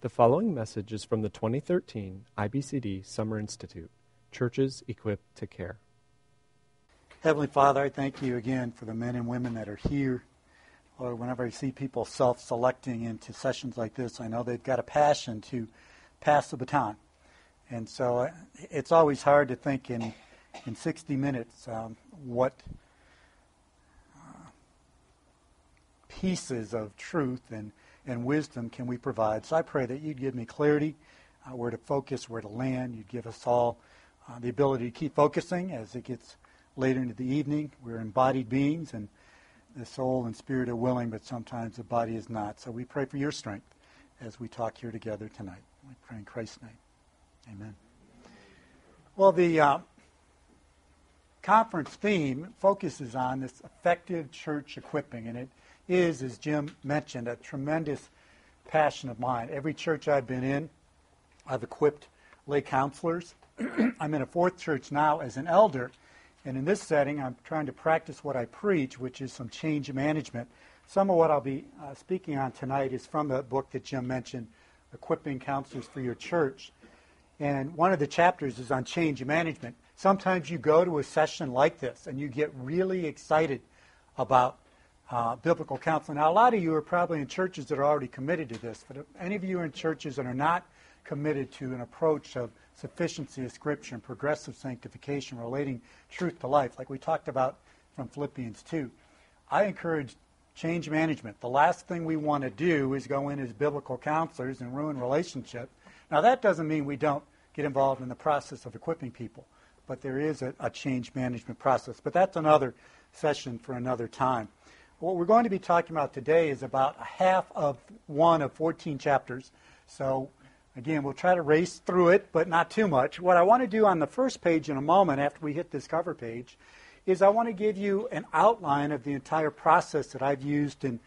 The following message is from the 2013 IBCD Summer Institute Churches Equipped to Care. Heavenly Father, I thank you again for the men and women that are here. Lord, whenever I see people self selecting into sessions like this, I know they've got a passion to pass the baton. And so uh, it's always hard to think in, in 60 minutes um, what uh, pieces of truth and and wisdom can we provide. So I pray that you'd give me clarity, uh, where to focus, where to land. You'd give us all uh, the ability to keep focusing as it gets later into the evening. We're embodied beings, and the soul and spirit are willing, but sometimes the body is not. So we pray for your strength as we talk here together tonight. We pray in Christ's name. Amen. Well, the uh, conference theme focuses on this effective church equipping, and it is, as Jim mentioned, a tremendous passion of mine. Every church I've been in, I've equipped lay counselors. I'm in a fourth church now as an elder, and in this setting, I'm trying to practice what I preach, which is some change management. Some of what I'll be uh, speaking on tonight is from the book that Jim mentioned, Equipping Counselors for Your Church. And one of the chapters is on change management. Sometimes you go to a session like this and you get really excited about uh, biblical counseling. Now, a lot of you are probably in churches that are already committed to this, but any of you in churches that are not committed to an approach of sufficiency of Scripture and progressive sanctification relating truth to life, like we talked about from Philippians 2, I encourage change management. The last thing we want to do is go in as biblical counselors and ruin relationships. Now, that doesn't mean we don't get involved in the process of equipping people, but there is a, a change management process. But that's another session for another time. What we're going to be talking about today is about a half of one of 14 chapters. So, again, we'll try to race through it, but not too much. What I want to do on the first page in a moment, after we hit this cover page, is I want to give you an outline of the entire process that I've used in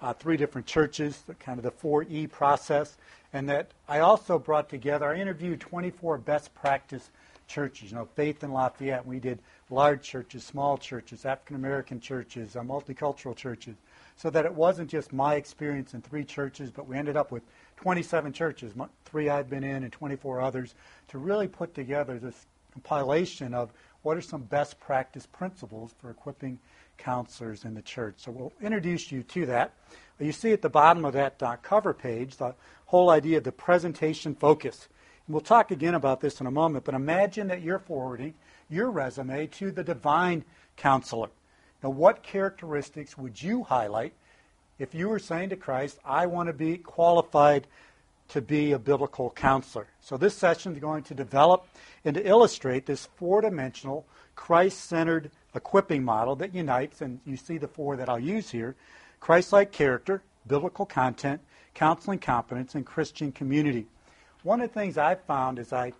uh, three different churches, kind of the 4E process, and that I also brought together. I interviewed 24 best practice churches. You know, Faith in Lafayette, we did large churches, small churches, African American churches, uh, multicultural churches, so that it wasn't just my experience in three churches, but we ended up with 27 churches, three I've been in and 24 others, to really put together this compilation of what are some best practice principles for equipping counselors in the church. So we'll introduce you to that. You see at the bottom of that uh, cover page the whole idea of the presentation focus. We'll talk again about this in a moment, but imagine that you're forwarding your resume to the divine counselor. Now, what characteristics would you highlight if you were saying to Christ, I want to be qualified to be a biblical counselor? So, this session is going to develop and to illustrate this four dimensional, Christ centered equipping model that unites, and you see the four that I'll use here Christ like character, biblical content, counseling competence, and Christian community. One of the things I've found as I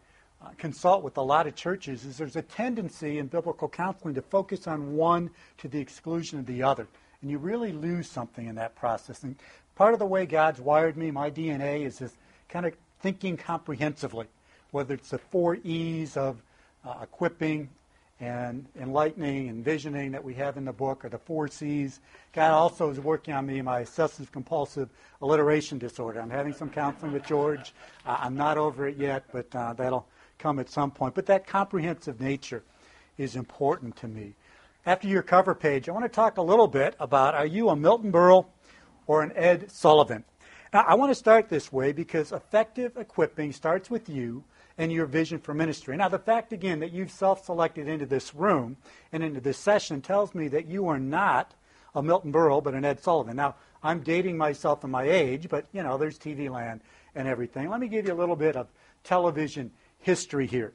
uh, consult with a lot of churches is there's a tendency in biblical counseling to focus on one to the exclusion of the other. And you really lose something in that process. And part of the way God's wired me, my DNA, is this kind of thinking comprehensively, whether it's the four E's of uh, equipping, and enlightening and visioning that we have in the book are the four C's. God also is working on me my obsessive compulsive alliteration disorder. I'm having some counseling with George. Uh, I'm not over it yet, but uh, that'll come at some point. But that comprehensive nature is important to me. After your cover page, I want to talk a little bit about are you a Milton Berle or an Ed Sullivan? Now, I want to start this way because effective equipping starts with you and your vision for ministry. Now, the fact again that you've self selected into this room and into this session tells me that you are not a Milton Berle, but an Ed Sullivan. Now, I'm dating myself and my age, but you know, there's TV land and everything. Let me give you a little bit of television history here.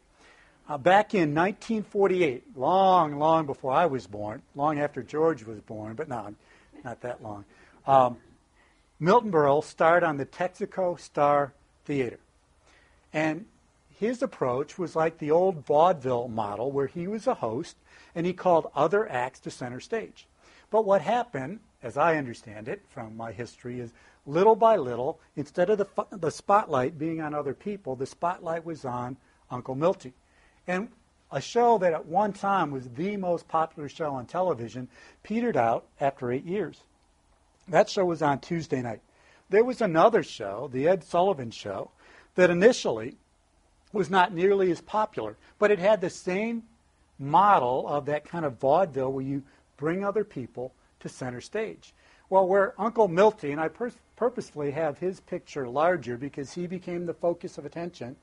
Uh, back in 1948, long, long before I was born, long after George was born, but no, not that long, um, Milton Berle starred on the Texaco Star Theater. And his approach was like the old vaudeville model where he was a host and he called other acts to center stage. But what happened, as I understand it from my history, is little by little, instead of the, the spotlight being on other people, the spotlight was on Uncle Milty. And a show that at one time was the most popular show on television petered out after eight years. That show was on Tuesday night. there was another show, the Ed Sullivan Show, that initially was not nearly as popular, but it had the same model of that kind of vaudeville where you bring other people to center stage. Well, where Uncle Milty, and I pur- purposefully have his picture larger because he became the focus of attention,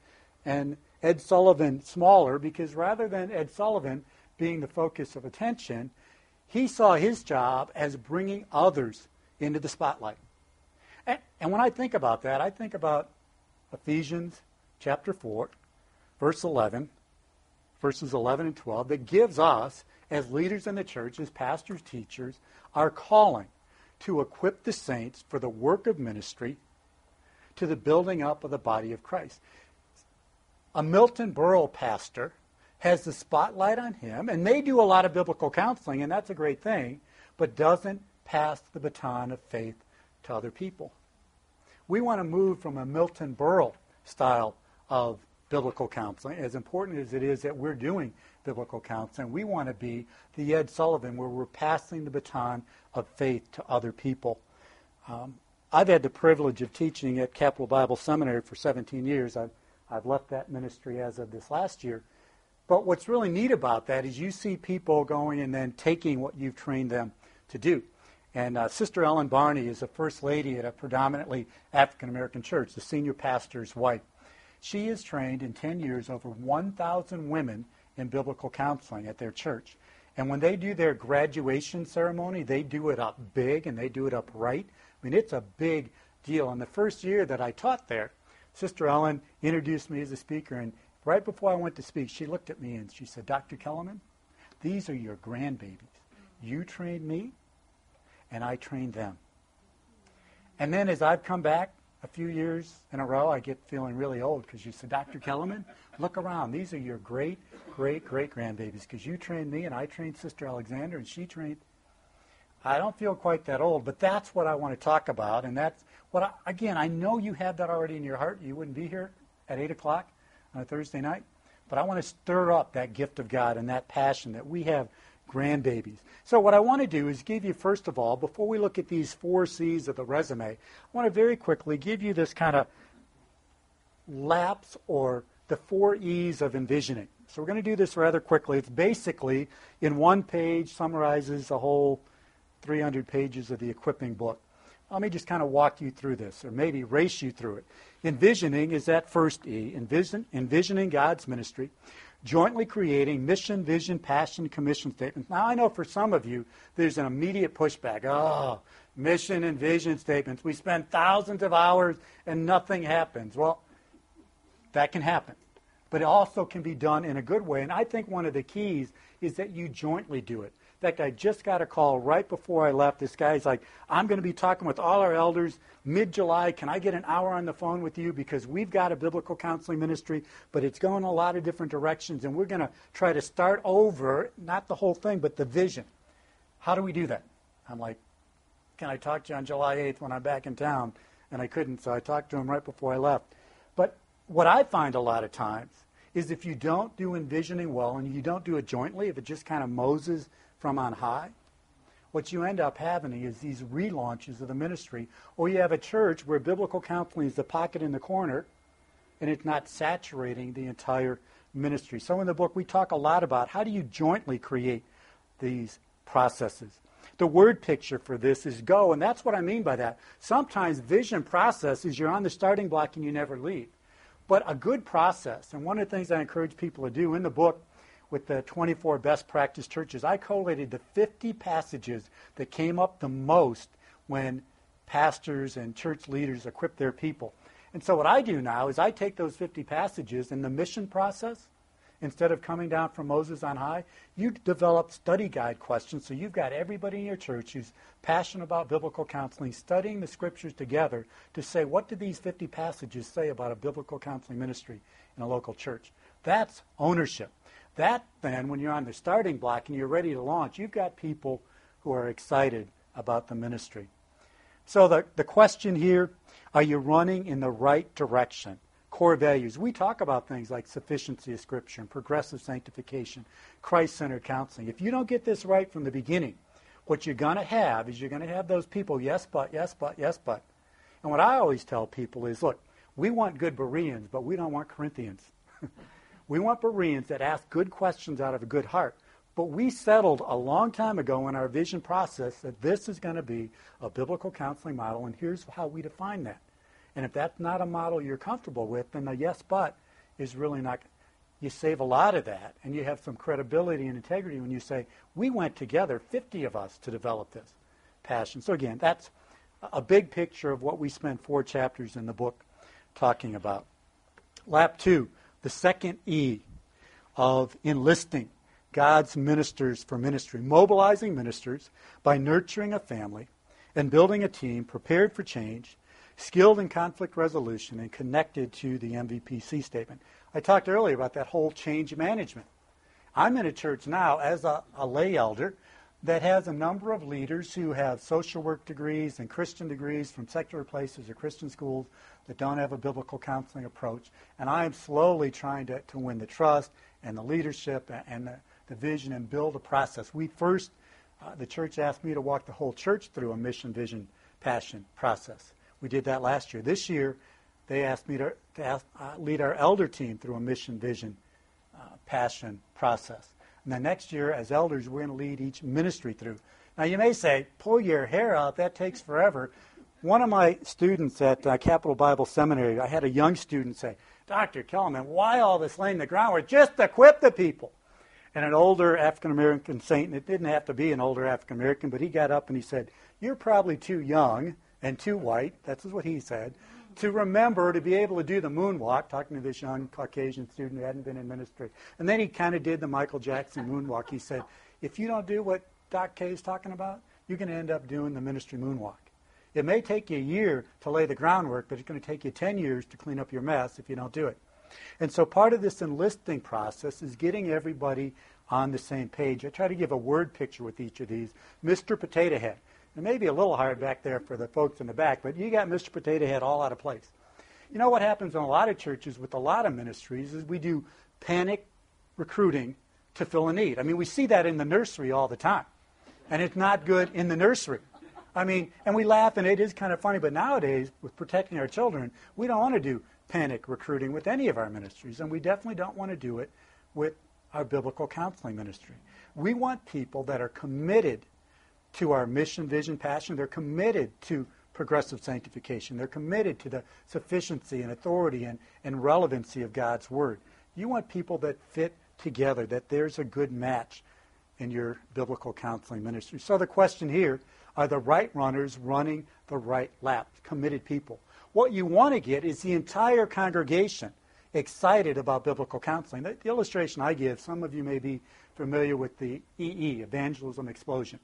and Ed Sullivan smaller because rather than Ed Sullivan being the focus of attention, he saw his job as bringing others into the spotlight. And, and when I think about that, I think about Ephesians chapter 4, verse 11, verses 11 and 12, that gives us, as leaders in the church, as pastors, teachers, our calling to equip the saints for the work of ministry to the building up of the body of Christ. A Milton Berle pastor has the spotlight on him and they do a lot of biblical counseling, and that's a great thing, but doesn't pass the baton of faith to other people. We want to move from a Milton Berle style of biblical counseling, as important as it is that we're doing biblical counseling, we want to be the Ed Sullivan where we're passing the baton of faith to other people. Um, I've had the privilege of teaching at Capital Bible Seminary for 17 years. I've, I've left that ministry as of this last year. But what's really neat about that is you see people going and then taking what you've trained them to do. And uh, Sister Ellen Barney is a first lady at a predominantly African American church, the senior pastor's wife. She has trained in 10 years over 1,000 women in biblical counseling at their church. And when they do their graduation ceremony, they do it up big and they do it up right. I mean, it's a big deal. And the first year that I taught there, Sister Ellen introduced me as a speaker, and right before I went to speak, she looked at me and she said, Dr. Kellemen, these are your grandbabies. You trained me, and I trained them. And then as I've come back a few years in a row, I get feeling really old because you said, Dr. Kellemen, look around. These are your great, great, great grandbabies because you trained me and I trained Sister Alexander and she trained. I don't feel quite that old, but that's what I want to talk about. And that's what, I, again, I know you have that already in your heart. You wouldn't be here at 8 o'clock on a Thursday night. But I want to stir up that gift of God and that passion that we have grandbabies. So, what I want to do is give you, first of all, before we look at these four C's of the resume, I want to very quickly give you this kind of lapse or the four E's of envisioning. So, we're going to do this rather quickly. It's basically in one page, summarizes the whole 300 pages of the equipping book. Let me just kind of walk you through this, or maybe race you through it. Envisioning is that first E, envision, envisioning God's ministry jointly creating mission, vision, passion, commission statements. Now, I know for some of you, there's an immediate pushback. Oh, mission and vision statements. We spend thousands of hours and nothing happens. Well, that can happen. But it also can be done in a good way. And I think one of the keys is that you jointly do it fact, I just got a call right before I left. This guy's like, I'm going to be talking with all our elders mid July. Can I get an hour on the phone with you? Because we've got a biblical counseling ministry, but it's going a lot of different directions, and we're going to try to start over, not the whole thing, but the vision. How do we do that? I'm like, Can I talk to you on July 8th when I'm back in town? And I couldn't, so I talked to him right before I left. But what I find a lot of times is if you don't do envisioning well and you don't do it jointly, if it just kind of Moses from on high, what you end up having is these relaunches of the ministry, or you have a church where biblical counseling is the pocket in the corner, and it's not saturating the entire ministry. So in the book, we talk a lot about how do you jointly create these processes. The word picture for this is go, and that's what I mean by that. Sometimes vision process is you're on the starting block and you never leave. But a good process, and one of the things I encourage people to do in the book, with the 24 best practice churches, I collated the 50 passages that came up the most when pastors and church leaders equip their people. And so what I do now is I take those 50 passages in the mission process, instead of coming down from Moses on high, you develop study guide questions. So you've got everybody in your church who's passionate about biblical counseling studying the scriptures together to say, what do these 50 passages say about a biblical counseling ministry in a local church? That's ownership. That then, when you're on the starting block and you're ready to launch, you've got people who are excited about the ministry. So the, the question here, are you running in the right direction? Core values. We talk about things like sufficiency of Scripture and progressive sanctification, Christ centered counseling. If you don't get this right from the beginning, what you're going to have is you're going to have those people, yes, but, yes, but, yes, but. And what I always tell people is, look, we want good Bereans, but we don't want Corinthians. we want Bereans that ask good questions out of a good heart. But we settled a long time ago in our vision process that this is going to be a biblical counseling model, and here's how we define that. And if that's not a model you're comfortable with, then the yes but is really not. You save a lot of that, and you have some credibility and integrity when you say, we went together, 50 of us, to develop this passion. So, again, that's a big picture of what we spend four chapters in the book talking about. Lap two, the second E of enlisting God's ministers for ministry, mobilizing ministers by nurturing a family and building a team prepared for change, skilled in conflict resolution, and connected to the MVPC statement. I talked earlier about that whole change management. I'm in a church now as a, a lay elder that has a number of leaders who have social work degrees and Christian degrees from secular places or Christian schools that don't have a biblical counseling approach. And I am slowly trying to, to win the trust and the leadership and the, the vision and build a process. We first, uh, the church asked me to walk the whole church through a mission, vision, passion process. We did that last year. This year, they asked me to, to ask, uh, lead our elder team through a mission, vision, uh, passion process. And then next year, as elders, we're going to lead each ministry through. Now, you may say, pull your hair out, that takes forever. One of my students at uh, Capital Bible Seminary, I had a young student say, Dr. Kellemen, why all this laying the groundwork? Just equip the people. And an older African American saint, and it didn't have to be an older African American, but he got up and he said, You're probably too young and too white, that's what he said, to remember to be able to do the moonwalk, talking to this young Caucasian student who hadn't been in ministry. And then he kind of did the Michael Jackson moonwalk. He said, if you don't do what Doc Kay is talking about, you're going to end up doing the ministry moonwalk. It may take you a year to lay the groundwork, but it's going to take you 10 years to clean up your mess if you don't do it. And so part of this enlisting process is getting everybody on the same page. I try to give a word picture with each of these. Mr. Potato Head. It may be a little hard back there for the folks in the back, but you got Mr. Potato Head all out of place. You know what happens in a lot of churches with a lot of ministries is we do panic recruiting to fill a need. I mean, we see that in the nursery all the time. And it's not good in the nursery. I mean, and we laugh and it is kind of funny, but nowadays, with protecting our children, we don't want to do panic recruiting with any of our ministries, and we definitely don't want to do it with our biblical counseling ministry. We want people that are committed to our mission, vision, passion. They're committed to progressive sanctification. They're committed to the sufficiency and authority and, and relevancy of God's Word. You want people that fit together, that there's a good match in your biblical counseling ministry. So the question here are the right runners running the right lap, committed people. What you want to get is the entire congregation excited about biblical counseling. The, the illustration I give, some of you may be familiar with the EE, Evangelism Explosion.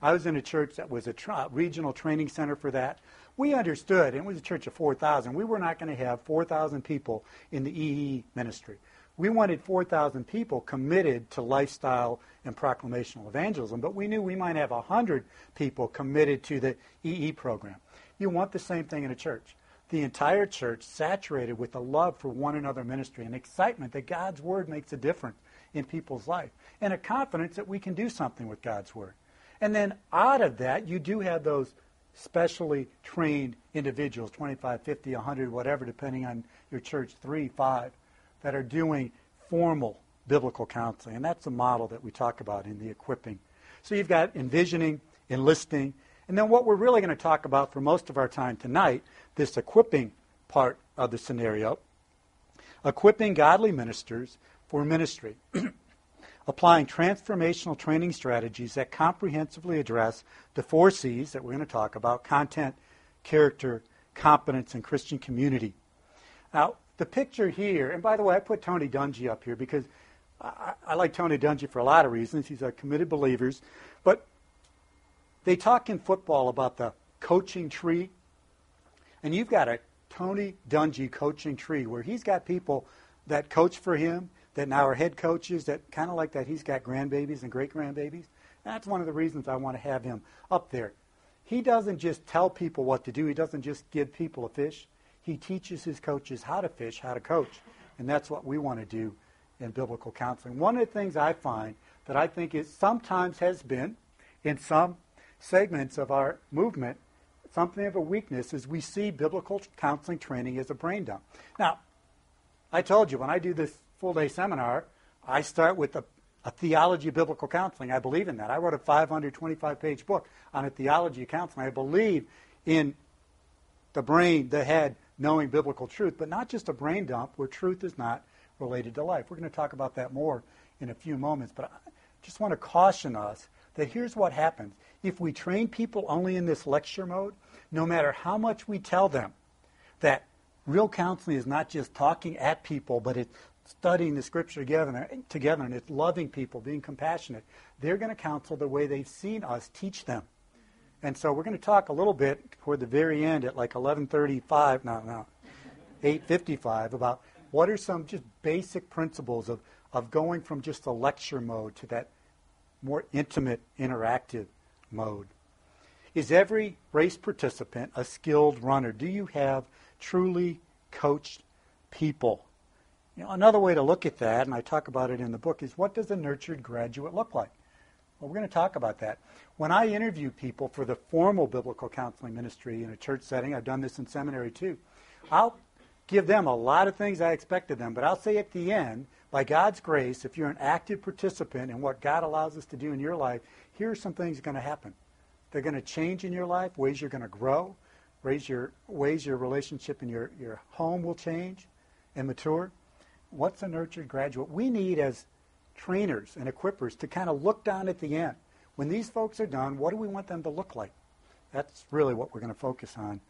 I was in a church that was a tra- uh, regional training center for that. We understood, and it was a church of 4,000, we were not going to have 4,000 people in the EE ministry. We wanted 4,000 people committed to lifestyle and proclamational evangelism, but we knew we might have 100 people committed to the EE program. You want the same thing in a church. The entire church saturated with a love for one another ministry and excitement that God's Word makes a difference in people's life, and a confidence that we can do something with God's Word. And then out of that, you do have those specially trained individuals 25, 50, 100, whatever, depending on your church, three, five, that are doing formal biblical counseling. And that's the model that we talk about in the equipping. So you've got envisioning, enlisting, and then what we're really going to talk about for most of our time tonight, this equipping part of the scenario, equipping godly ministers for ministry. applying transformational training strategies that comprehensively address the four C's that we're going to talk about content, character, competence, and Christian community. Now, the picture here, and by the way, I put Tony Dungy up here because I, I like Tony Dungy for a lot of reasons. He's a committed believer. But they talk in football about the coaching tree, and you've got a Tony Dungy coaching tree where he's got people that coach for him that now are head coaches that kind of like that he's got grandbabies and great grandbabies. That's one of the reasons I want to have him up there. He doesn't just tell people what to do, he doesn't just give people a fish. He teaches his coaches how to fish, how to coach. And that's what we want to do in biblical counseling. One of the things I find that I think is sometimes has been in some segments of our movement something of a weakness is we see biblical counseling training as a brain dump. Now, I told you when I do this full day seminar, I start with a, a, theology of biblical counseling. I believe in that. I wrote a 525 page book on a theology of counseling. I believe in the brain, the head, knowing biblical truth, but not just a brain dump where truth is not related to life. We're going to talk about that more in a few moments, but I just want to caution us that here's what happens. If we train people only in this lecture mode, no matter how much we tell them that real counseling is not just talking at people, but it's studying the scripture together, together and it's loving people, being compassionate, they're going to counsel the way they've seen us teach them. And so we're going to talk a little bit toward the very end at like 11:35, no, no, 8:55 about what are some just basic principles of, of going from just a lecture mode to that more intimate, interactive mode. Is every race participant a skilled runner? Do you have truly coached people? You know, another way to look at that, and I talk about it in the book, is what does a nurtured graduate look like? Well, we're going to talk about that. When I interview people for the formal biblical counseling ministry in a church setting, I've done this in seminary too, I'll give them a lot of things I expected them, but I'll say at the end, by God's grace, if you're an active participant in what God allows us to do in your life, here are some things going to happen. They're going to change in your life, ways you're going to grow, ways your, ways your relationship in your, your home will change and mature. What's a nurtured graduate? We need, as trainers and equippers, to kind of look down at the end. When these folks are done, what do we want them to look like? That's really what we're going to focus on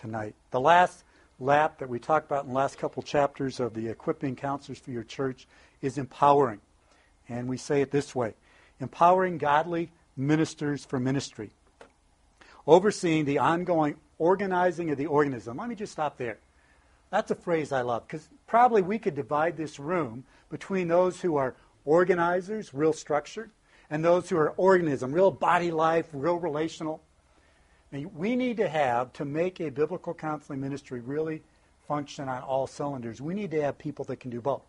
tonight. The last lap that we talked about in the last couple chapters of the equipping counselors for your church is empowering. And we say it this way empowering godly ministers for ministry, overseeing the ongoing organizing of the organism. Let me just stop there. That's a phrase I love because probably we could divide this room between those who are organizers, real structured, and those who are organism, real body life, real relational we need to have, to make a biblical counseling ministry really function on all cylinders, we need to have people that can do both.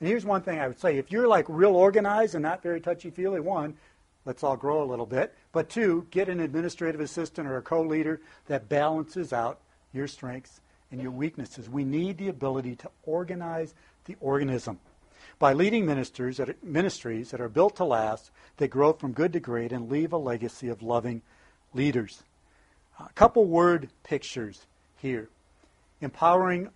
And here's one thing I would say if you're like real organized and not very touchy feely, one, let's all grow a little bit. But two, get an administrative assistant or a co leader that balances out your strengths and your weaknesses. We need the ability to organize the organism. By leading ministers that are, ministries that are built to last, they grow from good to great and leave a legacy of loving leaders. A couple word pictures here. Empowering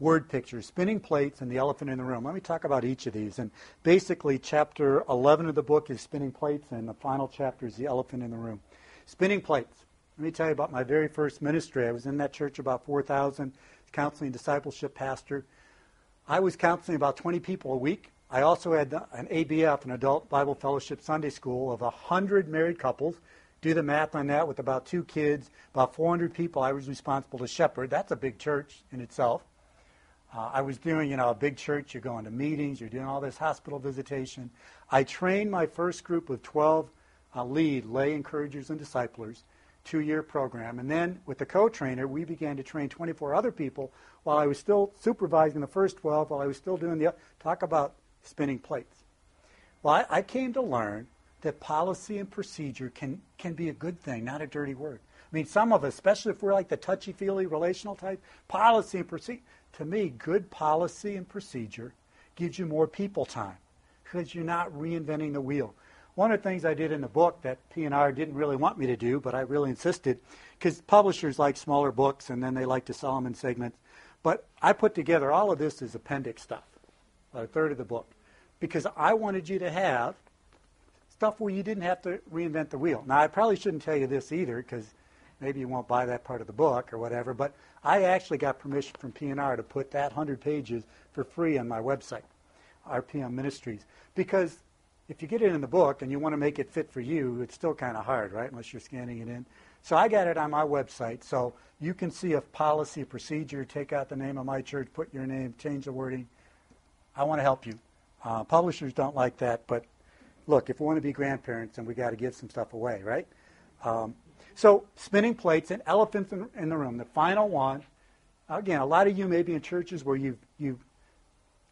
word pictures, spinning plates, and the elephant in the room. Let me talk about each of these. And basically, chapter 11 of the book is spinning plates, and the final chapter is the elephant in the room. Spinning plates. Let me tell you about my very first ministry. I was in that church about 4,000, counseling discipleship pastor. I was counseling about 20 people a week. I also had an ABF, an Adult Bible Fellowship Sunday School, of 100 married couples do the math on that with about two kids, about 400 people I was responsible to shepherd. That's a big church in itself. Uh, I was doing, you know, a big church. You're going to meetings. You're doing all this hospital visitation. I trained my first group of 12 uh, lead lay encouragers and disciplers, two-year program. And then with the co-trainer, we began to train 24 other people while I was still supervising the first 12, while I was still doing the, talk about spinning plates. Well, I, I came to learn that policy and procedure can, can be a good thing, not a dirty word. I mean, some of us, especially if we're like the touchy feely relational type, policy and procedure. To me, good policy and procedure gives you more people time because you're not reinventing the wheel. One of the things I did in the book that P&R didn't really want me to do, but I really insisted, because publishers like smaller books and then they like to sell them in segments. But I put together all of this as appendix stuff, a third of the book, because I wanted you to have stuff where you didn't have to reinvent the wheel. Now, I probably shouldn't tell you this either because maybe you won't buy that part of the book or whatever, but I actually got permission from P&R to put that 100 pages for free on my website, RPM Ministries, because if you get it in the book and you want to make it fit for you, it's still kind of hard, right, unless you're scanning it in. So I got it on my website, so you can see a policy, procedure, take out the name of my church, put your name, change the wording. I want to help you. Uh, publishers don't like that, but look, if we want to be grandparents, then we got to give some stuff away, right? Um, so spinning plates and elephants in, in, the room. The final one. Again, a lot of you may be in churches where you've you've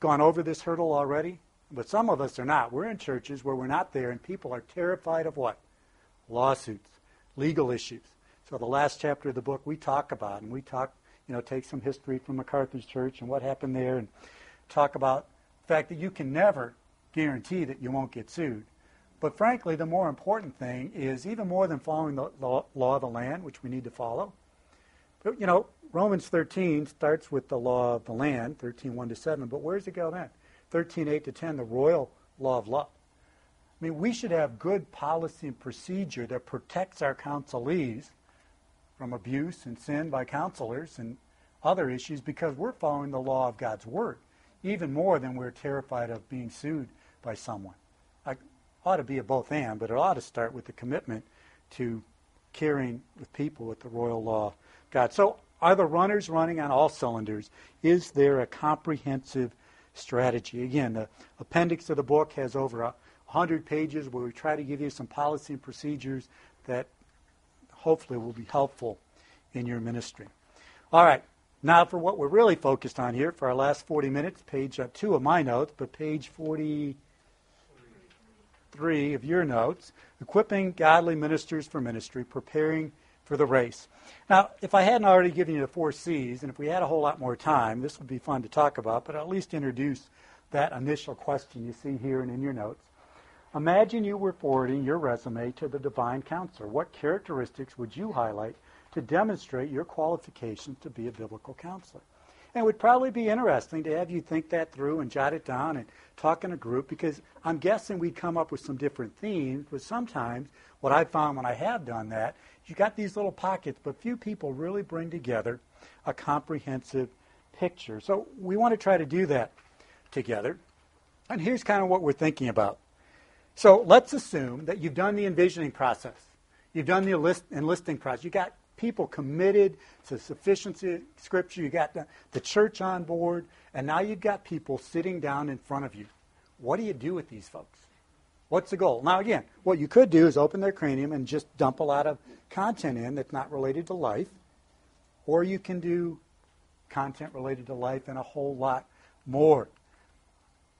gone over this hurdle already, but some of us are not. We're in churches where we're not there, and people are terrified of what? Lawsuits, legal issues. So the last chapter of the book we talk about, and we talk, you know, take some history from MacArthur's church and what happened there, and talk about the fact that you can never guarantee that you won't get sued. But frankly, the more important thing is even more than following the law, of the land, which we need to follow. But, you know, Romans 13 starts with the law of the land, 13, 1 to 7, but where does it go then? 13, 8 to 10, the royal law of love. I mean, we should have good policy and procedure that protects our counselees from abuse and sin by counselors and other issues because we're following the law of God's Word, even more than we're terrified of being sued by someone. I ought to be a both and, but it ought to start with the commitment to caring with people with the royal law God. So are the runners running on all cylinders? Is there a comprehensive strategy? Again, the appendix of the book has over a 100 pages where we try to give you some policy and procedures that hopefully will be helpful in your ministry. All right, now for what we're really focused on here for our last 40 minutes, page uh, two of my notes, but page 43 of your notes, equipping godly ministers for ministry, preparing for the race. Now, if I hadn't already given you the four C's, and if we had a whole lot more time, this would be fun to talk about, but at least introduce that initial question you see here and in your notes. Imagine you were forwarding your resume to the divine counselor. What characteristics would you highlight to demonstrate your qualifications to be a biblical counselor? And it would probably be interesting to have you think that through and jot it down and talk in a group because I'm guessing we'd come up with some different themes, but sometimes what I've found when I have done that you got these little pockets, but few people really bring together a comprehensive picture. So we want to try to do that together. And here's kind of what we're thinking about. So let's assume that you've done the envisioning process. You've done the enlist- enlisting process. You got people committed to sufficiency Scripture. You got the, the church on board, and now you've got people sitting down in front of you. What do you do with these folks? What's the goal? Now, again, what you could do is open their cranium and just dump a lot of content in that's not related to life, or you can do content related to life and a whole lot more.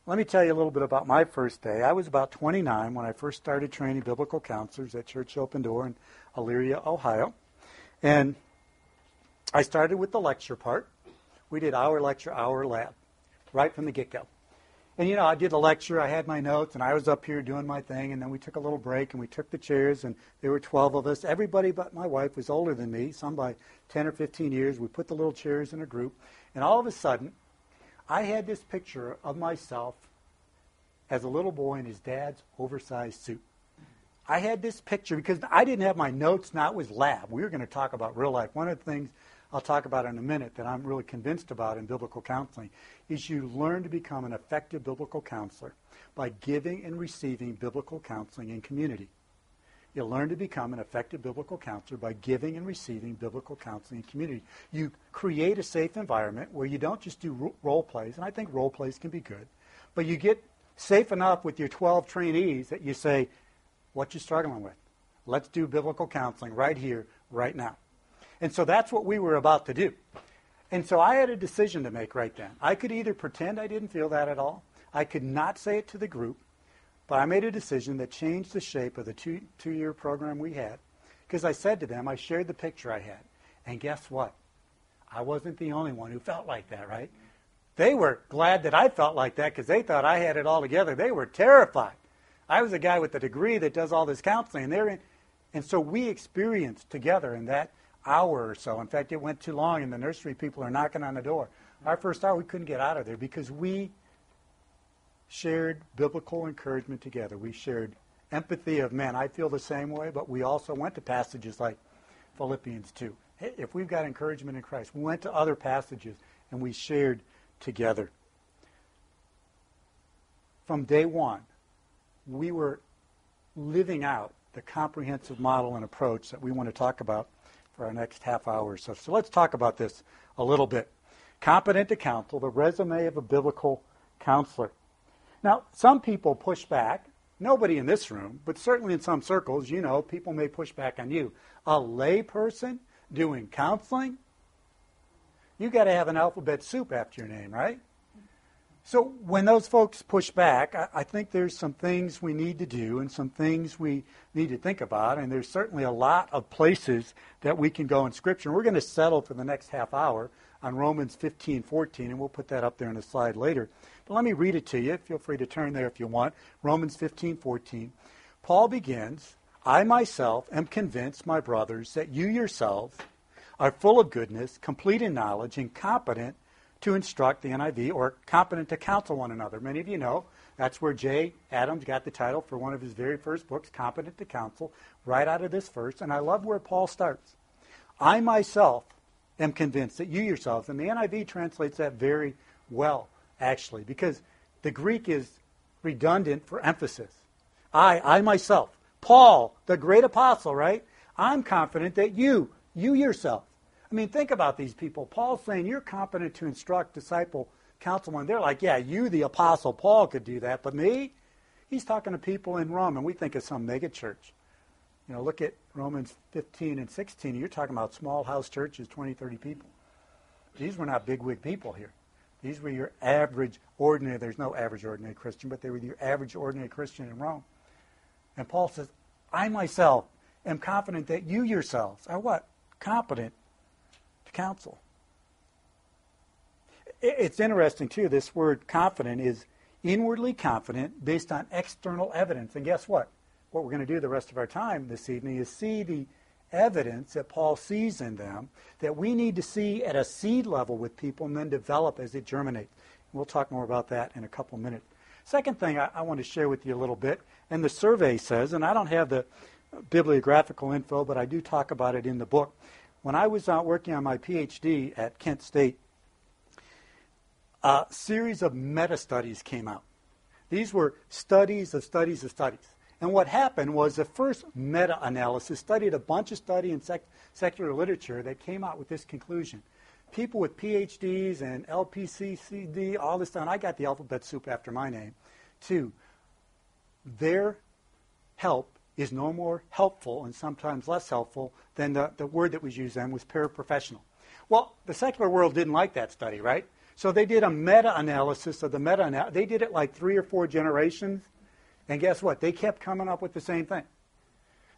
Let me tell you a little bit about my first day. I was about 29 when I first started training biblical counselors at Church Open Door in Elyria, Ohio. And I started with the lecture part. We did hour lecture, hour lab, right from the get go. And you know, I did a lecture, I had my notes, and I was up here doing my thing, and then we took a little break and we took the chairs, and there were 12 of us. Everybody but my wife was older than me, some by 10 or 15 years. We put the little chairs in a group, and all of a sudden, I had this picture of myself as a little boy in his dad's oversized suit. I had this picture because I didn't have my notes, now it was lab. We were going to talk about real life. One of the things I'll talk about in a minute that I'm really convinced about in biblical counseling is you learn to become an effective biblical counselor by giving and receiving biblical counseling in community. You learn to become an effective biblical counselor by giving and receiving biblical counseling in community. You create a safe environment where you don't just do role plays, and I think role plays can be good, but you get safe enough with your 12 trainees that you say, what you struggling with? Let's do biblical counseling right here, right now. And so that's what we were about to do. And so I had a decision to make right then. I could either pretend I didn't feel that at all, I could not say it to the group, but I made a decision that changed the shape of the two, two year program we had. Because I said to them, I shared the picture I had. And guess what? I wasn't the only one who felt like that, right? They were glad that I felt like that because they thought I had it all together. They were terrified. I was a guy with a degree that does all this counseling, and they're in, and so we experienced together in that hour or so. In fact, it went too long, and the nursery people are knocking on the door. Our first hour, we couldn't get out of there because we shared biblical encouragement together. We shared empathy of men. I feel the same way, but we also went to passages like Philippians 2. Hey, if we've got encouragement in Christ, we went to other passages and we shared together. From day one, we were living out the comprehensive model and approach that we want to talk about for our next half hour or so. So let's talk about this a little bit. Competent to counsel, the resume of a biblical counselor. Now, some people push back. Nobody in this room, but certainly in some circles, you know, people may push back on you. A lay person doing counseling? You got to have an alphabet soup after your name, right? So when those folks push back, I, I, think there's some things we need to do and some things we need to think about. And there's certainly a lot of places that we can go in Scripture. We're going to settle for the next half hour on Romans 15, 14, and we'll put that up there in the slide later. But let me read it to you. Feel free to turn there if you want. Romans 15, 14. Paul begins, I myself am convinced, my brothers, that you yourselves are full of goodness, complete in knowledge, and competent to instruct the NIV or competent to counsel one another. Many of you know that's where Jay Adams got the title for one of his very first books, Competent to Counsel, right out of this verse. And I love where Paul starts. I myself am convinced that you yourselves, and the NIV translates that very well, actually, because the Greek is redundant for emphasis. I, I myself, Paul, the great apostle, right? I'm confident that you, you yourself, I mean, think about these people. Paul's saying you're competent to instruct, disciple, counsel one. They're like, yeah, you, the apostle Paul, could do that, but me? He's talking to people in Rome, and we think of some mega church. You know, look at Romans 15 and 16. You're talking about small house churches, 20, 30 people. These were not bigwig people here. These were your average, ordinary, there's no average, ordinary Christian, but they were your average, ordinary Christian in Rome. And Paul says, I myself am confident that you yourselves are what? Competent counsel. It's interesting, too, this word confident is inwardly confident based on external evidence. And guess what? What we're going to do the rest of our time this evening is see the evidence that Paul sees in them that we need to see at a seed level with people and then develop as it germinates. We'll talk more about that in a couple minutes. Second thing I, I want to share with you a little bit, and the survey says, and I don't have the bibliographical info, but I do talk about it in the book. When I was out working on my PhD at Kent State, a series of meta studies came out. These were studies of studies of studies. And what happened was the first meta analysis studied a bunch of study in sec- secular literature that came out with this conclusion. People with PhDs and LPCCD, all this stuff, I got the alphabet soup after my name, too. Their help is no more helpful and sometimes less helpful than the, the word that was used then was paraprofessional. Well, the secular world didn't like that study, right? So they did a meta-analysis of the meta They did it like three or four generations, and guess what? They kept coming up with the same thing.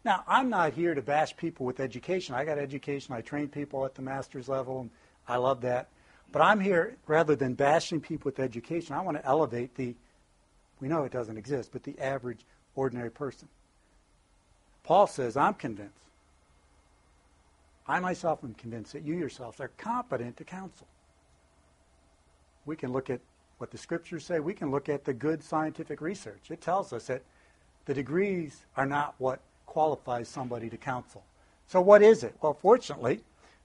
Now, I'm not here to bash people with education. I got education. I train people at the master's level, and I love that. But I'm here, rather than bashing people with education, I want to elevate the, we know it doesn't exist, but the average ordinary person. Paul says, I'm convinced. I myself am convinced that you yourselves are competent to counsel. We can look at what the scriptures say. We can look at the good scientific research. It tells us that the degrees are not what qualifies somebody to counsel. So what is it? Well, fortunately,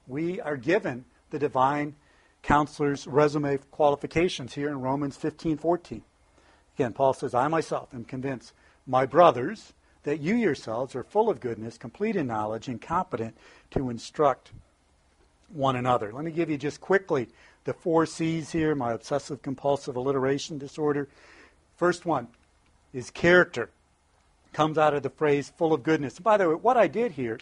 we are given the divine counselor's resume qualifications here in Romans 15:14. Again, Paul says, "I myself am convinced, my brothers, that you yourselves are full of goodness, complete in knowledge, and competent to instruct one another. Let me give you just quickly the four C's here my obsessive compulsive alliteration disorder. First one is character. Comes out of the phrase full of goodness. by the way, what I did here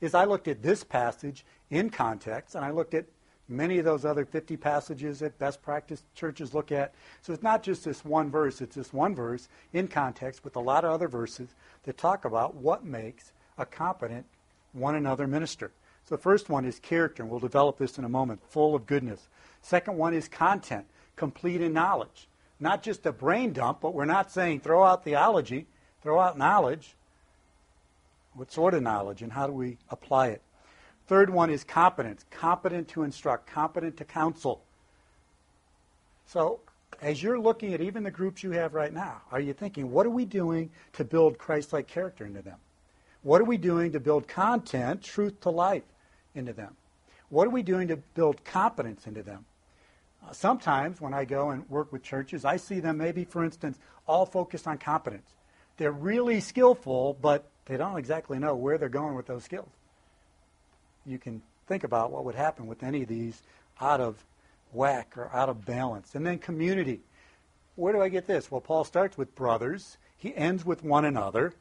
is I looked at this passage in context, and I looked at many of those other 50 passages that best practice churches look at. So it's not just this one verse, it's this one verse in context with a lot of other verses that talk about what makes a competent one another minister. So the first one is character, and we'll develop this in a moment, full of goodness. Second one is content, complete in knowledge. Not just a brain dump, but we're not saying throw out theology, throw out knowledge. What sort of knowledge, and how do we apply it? Third one is competence, competent to instruct, competent to counsel. So, as you're looking at even the groups you have right now, are you thinking, what are we doing to build Christ like character into them? What are we doing to build content, truth to life, into them? What are we doing to build competence into them? Uh, sometimes when I go and work with churches, I see them maybe, for instance, all focused on competence. They're really skillful, but they don't exactly know where they're going with those skills you can think about what would happen with any of these out of whack or out of balance. And then community. Where do I get this? Well, Paul starts with brothers. He ends with one another.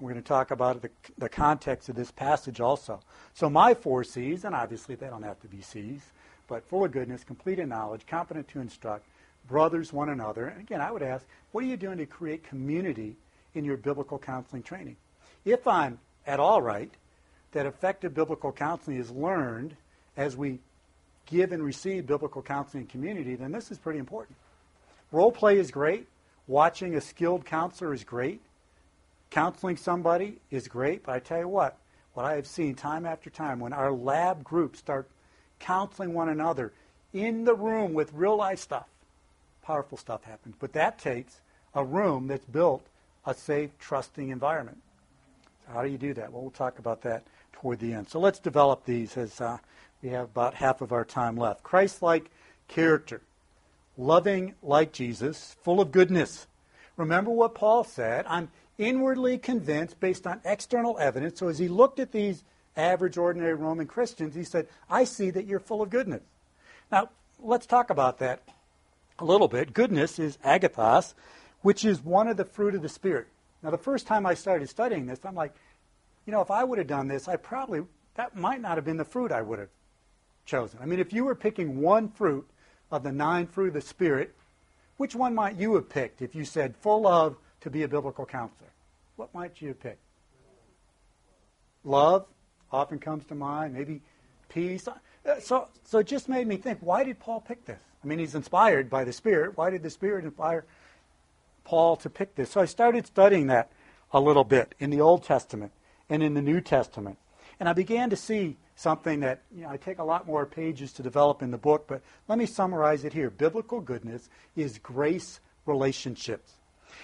We're going to talk about the, the context of this passage also. So my four C's, and obviously they don't have to be C's, but full of goodness, complete in knowledge, competent to instruct, brothers one another. And again, I would ask, what are you doing to create community in your biblical counseling training? If I'm at all right, that effective biblical counseling is learned as we give and receive biblical counseling in community, then this is pretty important. Role play is great. Watching a skilled counselor is great. Counseling somebody is great. But I tell you what, what I have seen time after time, when our lab groups start counseling one another in the room with real life stuff, powerful stuff happens. But that takes a room that's built a safe, trusting environment. So how do you do that? Well, we'll talk about that toward the end. So let's develop these as uh, we have about half of our time left. Christ like character, loving like Jesus, full of goodness. Remember what Paul said I'm inwardly convinced based on external evidence. So as he looked at these average, ordinary Roman Christians, he said, I see that you're full of goodness. Now, let's talk about that a little bit. Goodness is agathos, which is one of the fruit of the Spirit. Now, the first time I started studying this, I'm like, you know, if I would have done this, I probably, that might not have been the fruit I would have chosen. I mean, if you were picking one fruit of the nine fruit of the Spirit, which one might you have picked if you said full of to be a biblical counselor? What might you have picked? Love often comes to mind, maybe peace. So, so it just made me think, why did Paul pick this? I mean, he's inspired by the Spirit. Why did the Spirit inspire Paul to pick this? So I started studying that a little bit in the Old Testament and in the New Testament. And I began to see something that you know, I take a lot more pages to develop in the book, but let me summarize it here. Biblical goodness is grace relationships.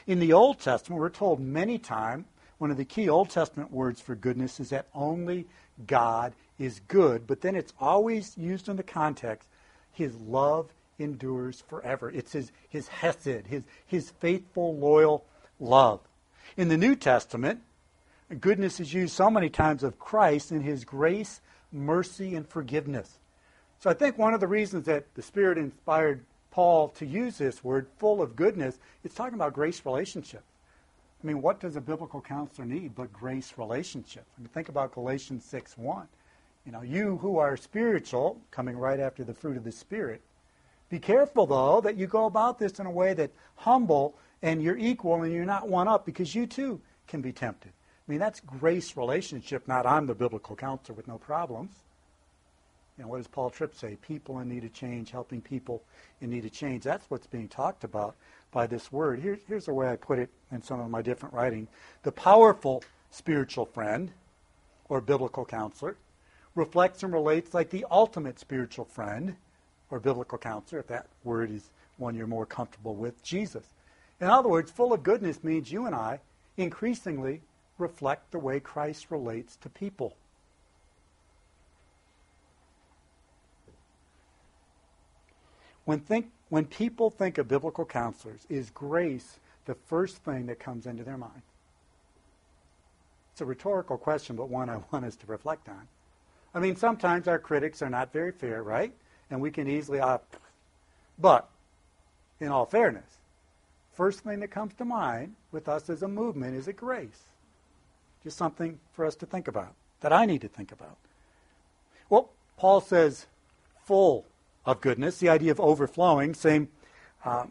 In the Old Testament, we're told many times one of the key Old Testament words for goodness is that only God is good, but then it's always used in the context his love endures forever. It's his, his hesed, his, his faithful, loyal love. In the New Testament, goodness is used so many times of Christ in his grace, mercy, and forgiveness. So I think one of the reasons that the Spirit inspired Paul to use this word, full of goodness, it's talking about grace relationship. I mean, what does a biblical counselor need but grace relationship? I mean, think about Galatians 6 1. You know, you who are spiritual, coming right after the fruit of the Spirit, be careful, though, that you go about this in a way that humble and you're equal and you're not one up because you too can be tempted. I mean, that's grace relationship, not I'm the biblical counselor with no problems. You know, what does Paul Tripp say? People in need of change, helping people in need of change. That's what's being talked about by this word. Here, here's the way I put it in some of my different writing. The powerful spiritual friend or biblical counselor reflects and relates like the ultimate spiritual friend or biblical counselor, if that word is one you're more comfortable with, Jesus. In other words, full of goodness means you and I increasingly reflect the way Christ relates to people. When, think, when people think of biblical counselors, is grace the first thing that comes into their mind? It's a rhetorical question, but one I want us to reflect on. I mean, sometimes our critics are not very fair, right? And we can easily opt. But, in all fairness, first thing that comes to mind with us as a movement is a grace. Just something for us to think about, that I need to think about. Well, Paul says full of goodness, the idea of overflowing, same uh,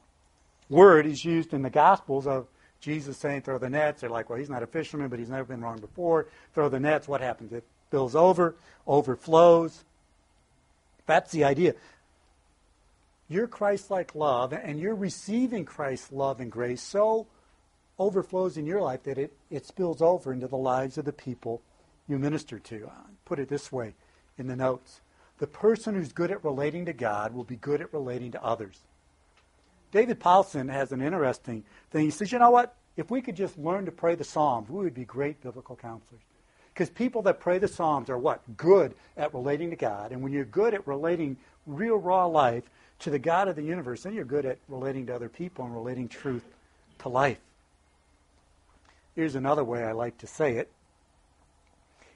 word is used in the Gospels of Jesus saying, throw the nets. They're like, well, he's not a fisherman, but he's never been wrong before. Throw the nets. What happens? It spills over, overflows. That's the idea. Your Christ like love, and you're receiving Christ's love and grace so overflows in your life that it, it spills over into the lives of the people you minister to. I'll put it this way in the notes the person who's good at relating to God will be good at relating to others. David Powlison has an interesting thing. He says, you know what? If we could just learn to pray the Psalms, we would be great biblical counselors. Because people that pray the Psalms are what? Good at relating to God. And when you're good at relating real, raw life to the God of the universe, then you're good at relating to other people and relating truth to life. Here's another way I like to say it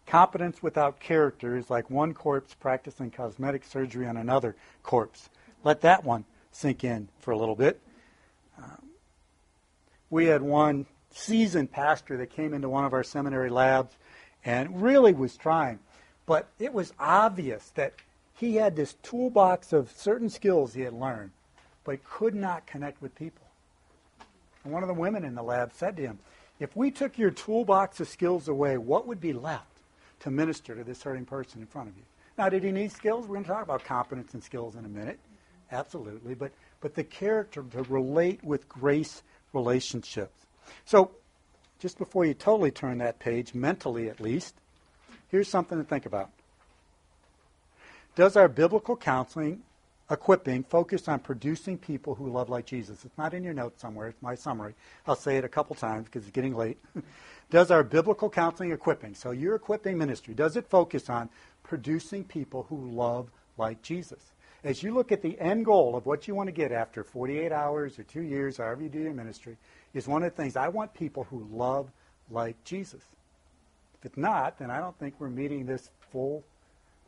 Competence without character is like one corpse practicing cosmetic surgery on another corpse. Let that one sink in for a little bit. Um, we had one seasoned pastor that came into one of our seminary labs and really was trying. But it was obvious that he had this toolbox of certain skills he had learned. but could not connect with people. And one of the women in the lab said to him, If we took your toolbox of skills away, what would be left to minister to this hurting person in front of you? Now, did he need skills? We're going to talk about competence and skills in a minute. Absolutely. But, but the character to relate with grace relationships. So, just before you totally turn that page, mentally at least, here's something to think about. Does our biblical counseling equipping focused on producing people who love like Jesus? It's not in your notes somewhere, it's my summary. I'll say it a couple times because it's getting late. does our biblical counseling equipping, so your equipping ministry, does it focus on producing people who love like Jesus? As you look at the end goal of what you want to get after 48 hours or two years, however you do your ministry, is one of the things I want people who love like Jesus. If it's not, then I don't think we're meeting this full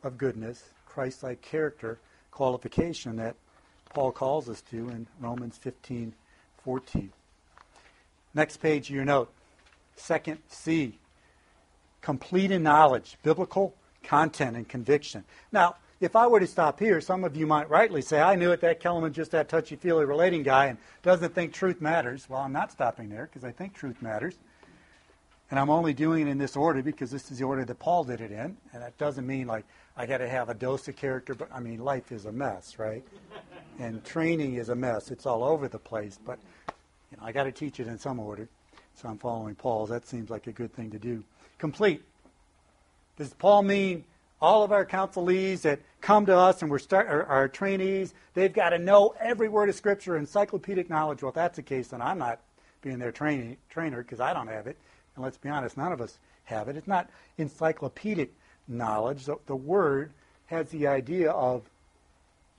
of goodness, Christ like character qualification that Paul calls us to in Romans 15 14. Next page of your note. Second C. Complete in knowledge, biblical content and conviction. Now, if I were to stop here, some of you might rightly say, I knew it, that Kellemen's just that touchy feely relating guy and doesn't think truth matters. Well, I'm not stopping there because I think truth matters. And I'm only doing it in this order because this is the order that Paul did it in. And that doesn't mean like I got to have a dose of character, but I mean, life is a mess, right? And training is a mess. It's all over the place. But you know, I got to teach it in some order. So I'm following Paul's. That seems like a good thing to do. Complete. Does Paul mean all of our counselees that come to us and we're start, our, our trainees, they've got to know every word of Scripture, encyclopedic knowledge. Well, if that's the case, then I'm not being their trainee, trainer because I don't have it. And let's be honest, none of us have it. It's not encyclopedic knowledge. The, the Word has the idea of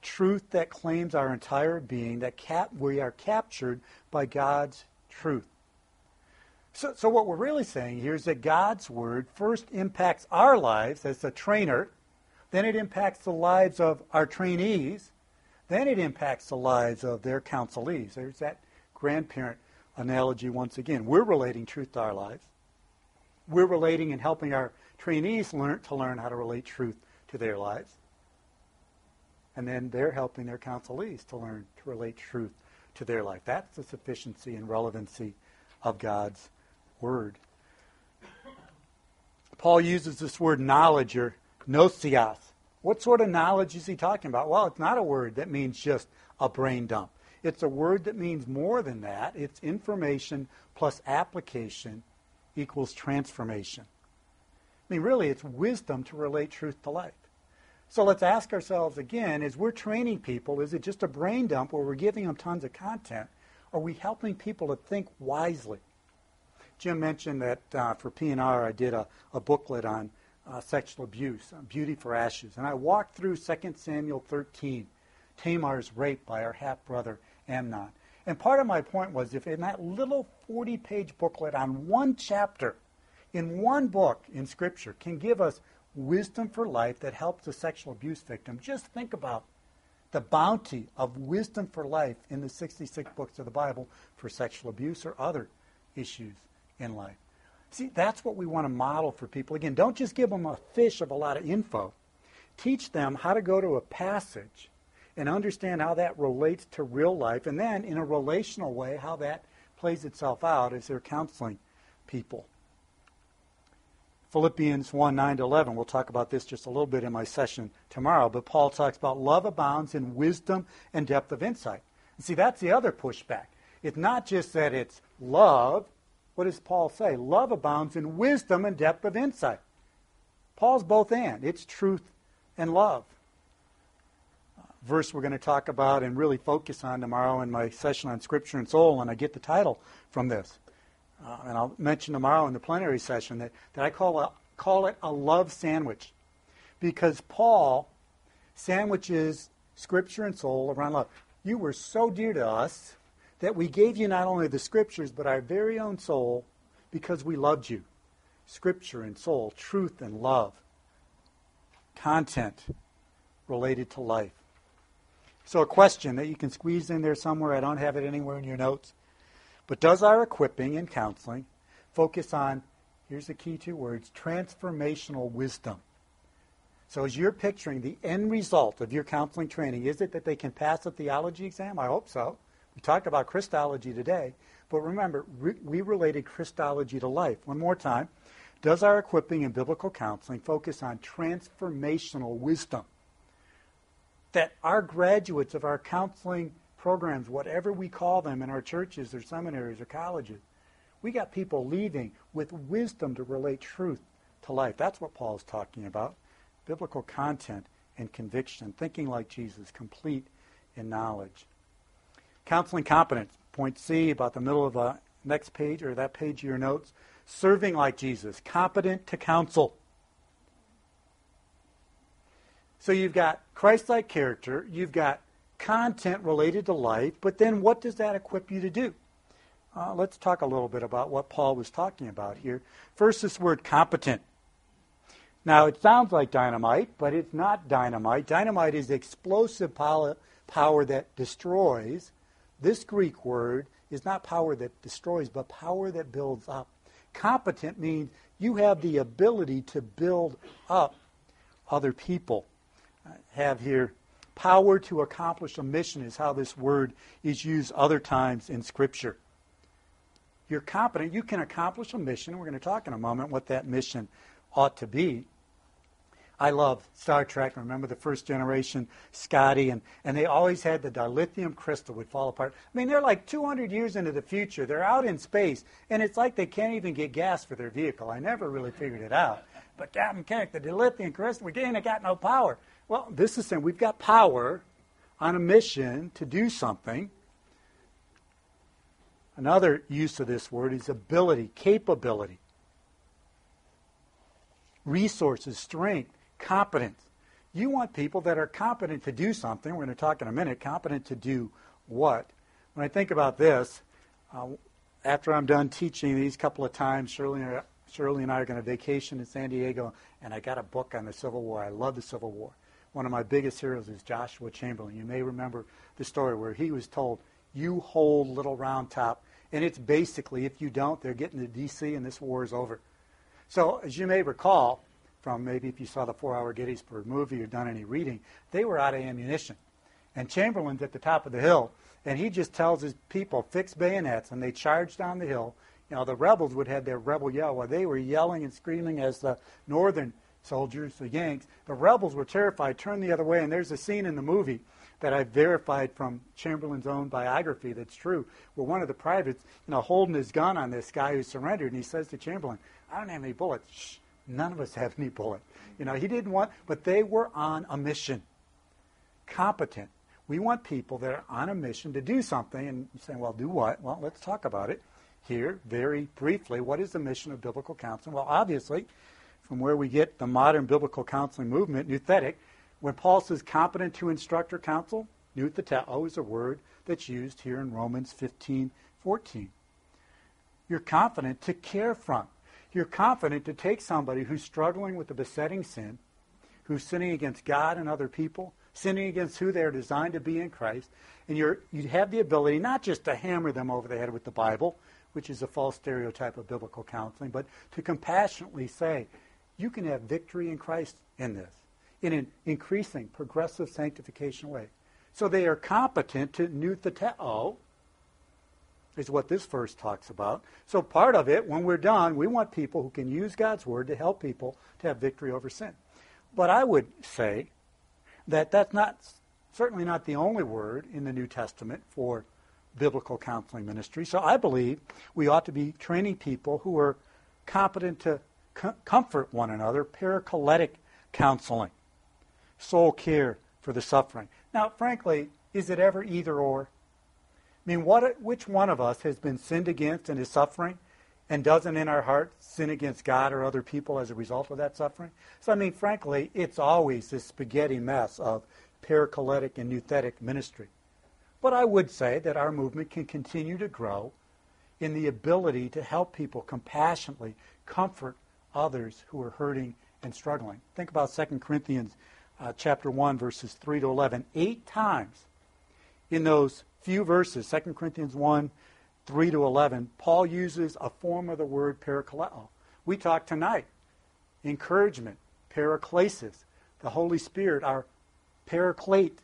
truth that claims our entire being, that cap, we are captured by God's truth. So, so what we're really saying here is that God's Word first impacts our lives as a trainer, then it impacts the lives of our trainees, then it impacts the lives of their counselees. There's that grandparent analogy once again. We're relating truth to our lives. We're relating and helping our trainees learn to learn how to relate truth to their lives. And then they're helping their counselees to learn to relate truth to their life. That's the sufficiency and relevancy of God's word. Paul uses this word knowledge or gnoseos. What sort of knowledge is he talking about? Well, it's not a word that means just a brain dump. It's a word that means more than that. It's information plus application equals transformation. I mean, really, it's wisdom to relate truth to life. So let's ask ourselves again as we're training people, is it just a brain dump where we're giving them tons of content? Are we helping people to think wisely? Jim mentioned that uh, for P&R I did a, a booklet on uh, sexual abuse, uh, Beauty for Ashes. And I walked through 2 Samuel 13, Tamar's rape by her half brother Amnon. And part of my point was if in that little 40 page booklet on one chapter, in one book in Scripture, can give us wisdom for life that helps a sexual abuse victim, just think about the bounty of wisdom for life in the 66 books of the Bible for sexual abuse or other issues in life. See, that's what we want to model for people. Again, don't just give them a fish of a lot of info. Teach them how to go to a passage and understand how that relates to real life, and then in a relational way, how that plays itself out as they're counseling people. Philippians 1 9 to 11. We'll talk about this just a little bit in my session tomorrow, but Paul talks about love abounds in wisdom and depth of insight. And see, that's the other pushback. It's not just that it's love what does Paul say? Love abounds in wisdom and depth of insight. Paul's both and. It's truth and love. Verse we're going to talk about and really focus on tomorrow in my session on Scripture and Soul, and I get the title from this. Uh, and I'll mention tomorrow in the plenary session that, that I call, a, call it a love sandwich. Because Paul sandwiches Scripture and soul around love. You were so dear to us that we gave you not only the scriptures, but our very own soul because we loved you. Scripture and soul, truth and love, content related to life. So, a question that you can squeeze in there somewhere, I don't have it anywhere in your notes. But does our equipping and counseling focus on, here's the key two words, transformational wisdom? So as you're picturing the end result of your counseling training, is it that they can pass a theology exam? I hope so. We talked about Christology today. But remember, we related Christology to life. One more time. Does our equipping in biblical counseling focus on transformational wisdom? That our graduates of our counseling programs, whatever we call them in our churches or seminaries or colleges, we got people leaving with wisdom to relate truth to life. That's what Paul is talking about. Biblical content and conviction, thinking like Jesus, complete in knowledge. Counseling competence, point C, about the middle of the next page or that page of your notes. Serving like Jesus, competent to counsel. So you've got Christ like character, you've got content related to life, but then what does that equip you to do? Uh, let's talk a little bit about what Paul was talking about here. First, this word competent. Now, it sounds like dynamite, but it's not dynamite. Dynamite is explosive power that destroys. This Greek word is not power that destroys, but power that builds up. Competent means you have the ability to build up other people. I have here power to accomplish a mission is how this word is used other times in Scripture. You're competent. You can accomplish a mission. We're going to talk in a moment what that mission ought to be. I love Star Trek. Remember the first generation, Scotty, and, and they always had the dilithium crystal would fall apart. I mean, they're like 200 years into the future. They're out in space, and it's like they can't even get gas for their vehicle. I never really figured it out. But Captain Kirk, the dilithium crystal, we ain't got no power. Well, this is saying we've got power on a mission to do something. Another use of this word is ability, capability, resources, strength competence. You want people that are competent to do something. We're going to talk in a minute. Competent to do what? When I think about this, uh, after I'm done teaching these couple of times, I, Shirley and I are going to vacation in San Diego, and I got a book on the Civil War. I love the Civil War. One of my biggest heroes is Joshua Chamberlain. You may remember the story where he was told, "You hold Little Round Top," and it's basically, if you don't, they're getting to D.C. and this war is over. So, as you may recall, from maybe if you saw the four hour Gettysburg movie or done any reading, they were out of ammunition. And Chamberlain's at the top of the hill, and he just tells his people, fix bayonets, and they charge down the hill. Know, the rebels would have their rebel yell while they were yelling and screaming as the northern soldiers, the Yanks. The rebels were terrified, turned the other way, and there's a scene in the movie that I verified from Chamberlain's own biography that's true, where one of the privates, you know, holding his gun on this guy who surrendered, and he says to Chamberlain, I don't have any bullets. Shh. None of us have any bullet. You know, he didn't want, but they were on a mission. Competent. We want people that are on a mission to do something. And you say, well, do what? Well, let's talk about it here very briefly. What is the mission of biblical counseling? Well, obviously, from where we get the modern biblical counseling movement, nouthetic, when Paul says competent to instruct or counsel, noutheteo oh, is a word that's used here in Romans 15, 14. You're confident to care from you're confident to take somebody who's struggling with a besetting sin, who's sinning against God and other people, sinning against who they're designed to be in Christ, and you're, you have the ability not just to hammer them over the head with the Bible, which is a false stereotype of biblical counseling, but to compassionately say, you can have victory in Christ in this, in an increasing, progressive sanctification way. So they are competent to noutheteo, oh, is what this verse talks about. So part of it, when we're done, we want people who can use God's word to help people to have victory over sin. But I would say that that's not certainly not the only word in the New Testament for biblical counseling ministry. So I believe we ought to be training people who are competent to com- comfort one another, parakaletic counseling, soul care for the suffering. Now, frankly, is it ever either or? I mean, what, which one of us has been sinned against and is suffering and doesn't in our heart sin against God or other people as a result of that suffering? So, I mean, frankly, it's always this spaghetti mess of parakaletic and nouthetic ministry. But I would say that our movement can continue to grow in the ability to help people compassionately comfort others who are hurting and struggling. Think about 2 Corinthians uh, chapter 1, verses 3 to 11. Eight times in those few verses, 2 Corinthians 1, 3 to 11, Paul uses a form of the word parakaleo. We talked tonight. Encouragement, paraklesis, the Holy Spirit, our paraclete.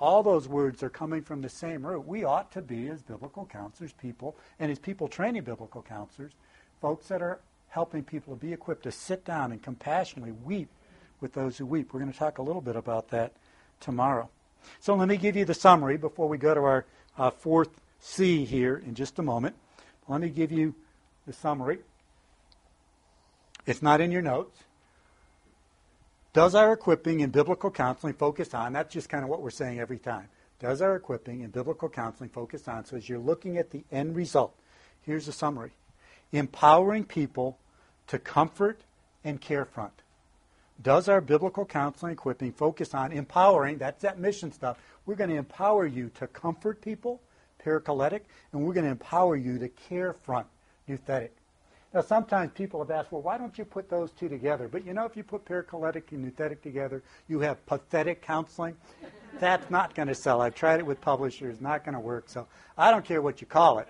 All those words are coming from the same root. We ought to be, as biblical counselors, people, and as people training biblical counselors, folks that are helping people to be equipped to sit down and compassionately weep with those who weep. We're going to talk a little bit about that tomorrow. So let me give you the summary before we go to our uh, fourth C here in just a moment. Let me give you the summary. It's not in your notes. Does our equipping in biblical counseling focus on, that's just kind of what we're saying every time. Does our equipping in biblical counseling focus on, so as you're looking at the end result, here's the summary empowering people to comfort and care front. Does our biblical counseling equipping focus on empowering, that's that mission stuff. We're going to empower you to comfort people, parakaletic, and we're going to empower you to care front, nouthetic. Now, sometimes people have asked, well, why don't you put those two together? But you know, if you put parakaletic and nouthetic together, you have pathetic counseling. That's not going to sell. I've tried it with publishers, not going to work. So I don't care what you call it.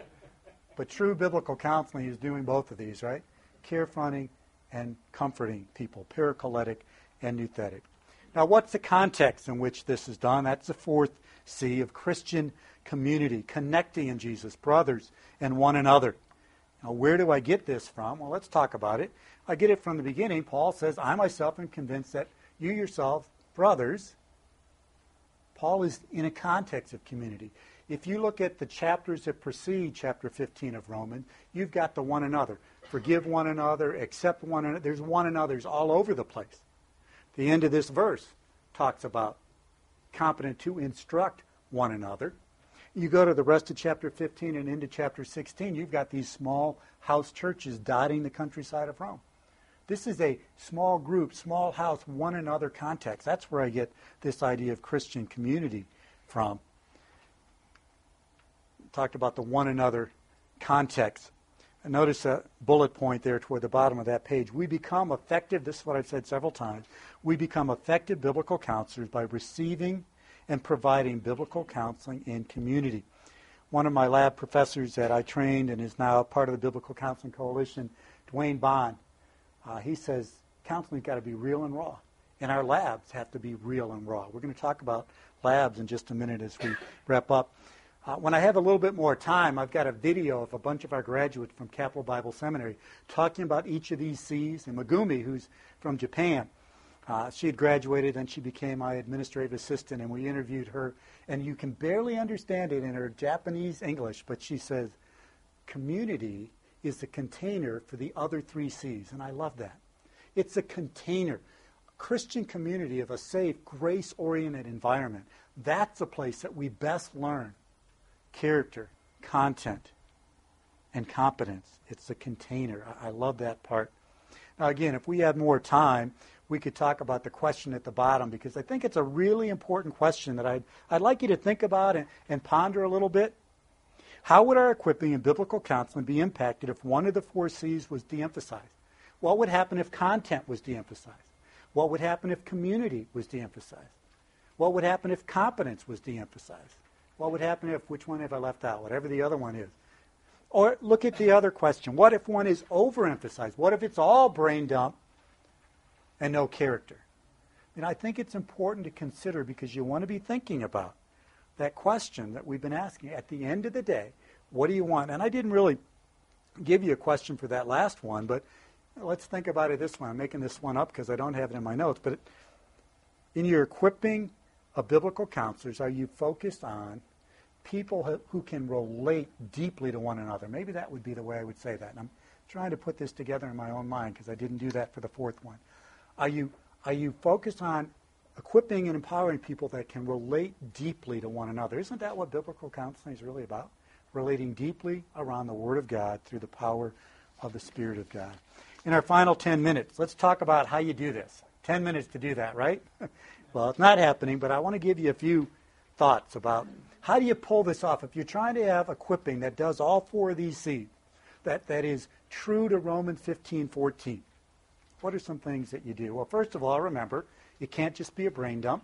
But true biblical counseling is doing both of these, right? Care fronting and comforting people, parakaletic and nouthetic. Now, what's the context in which this is done? That's the fourth C of Christian community, connecting in Jesus, brothers and one another. Now, where do I get this from? Well, let's talk about it. I get it from the beginning. Paul says, I myself am convinced that you yourselves, brothers, Paul is in a context of community. If you look at the chapters that precede chapter 15 of Romans, you've got the one another. Forgive one another, accept one another. There's one another's all over the place. The end of this verse talks about competent to instruct one another. You go to the rest of chapter 15 and into chapter 16, you've got these small house churches dotting the countryside of Rome. This is a small group, small house, one another context. That's where I get this idea of Christian community from. Talked about the one another context. And notice a bullet point there toward the bottom of that page. We become effective, this is what I've said several times, we become effective biblical counselors by receiving and providing biblical counseling in community. One of my lab professors that I trained and is now part of the Biblical Counseling Coalition, Dwayne Bond, uh, he says counseling's got to be real and raw. And our labs have to be real and raw. We're going to talk about labs in just a minute as we wrap up. Uh, when I have a little bit more time, I've got a video of a bunch of our graduates from Capital Bible Seminary talking about each of these C's. And Megumi, who's from Japan, uh, she had graduated, and she became my administrative assistant, and we interviewed her. And you can barely understand it in her Japanese English, but she says, community is the container for the other three C's. And I love that. It's a container. Christian community of a safe, grace oriented environment. That's a place that we best learn character, content, and competence. It's the container. I, I love that part. Now, again, if we had more time, we could talk about the question at the bottom because I think it's a really important question that I'd, I'd like you to think about and, and ponder a little bit. How would our equipping in biblical counseling be impacted if one of the four C's was de emphasized? What would happen if content was de emphasized? What would happen if community was de emphasized? What would happen if competence was de emphasized? What would happen if, which one have I left out? Whatever the other one is. Or look at the other question. What if one is overemphasized? What if it's all brain dump and no character. And I think it's important to consider because you want to be thinking about that question that we've been asking. At the end of the day, what do you want? And I didn't really give you a question for that last one, but let's think about it this way. I'm making this one up because I don't have it in my notes. But in your equipping of biblical counselors, are you focused on people who can relate deeply to one another? Maybe that would be the way I would say that. And I'm trying to put this together in my own mind because I didn't do that for the fourth one. Are you, are you focused on equipping and empowering people that can relate deeply to one another? Isn't that what biblical counseling is really about? Relating deeply around the Word of God through the power of the Spirit of God. In our final 10 minutes, let's talk about how you do this. 10 minutes to do that, right? well, it's not happening, but I want to give you a few thoughts about how do you pull this off. If you're trying to have equipping that does all four of these C's, that, that is true to Romans 15, 14, what are some things that you do? Well, first of all, remember, it can't just be a brain dump.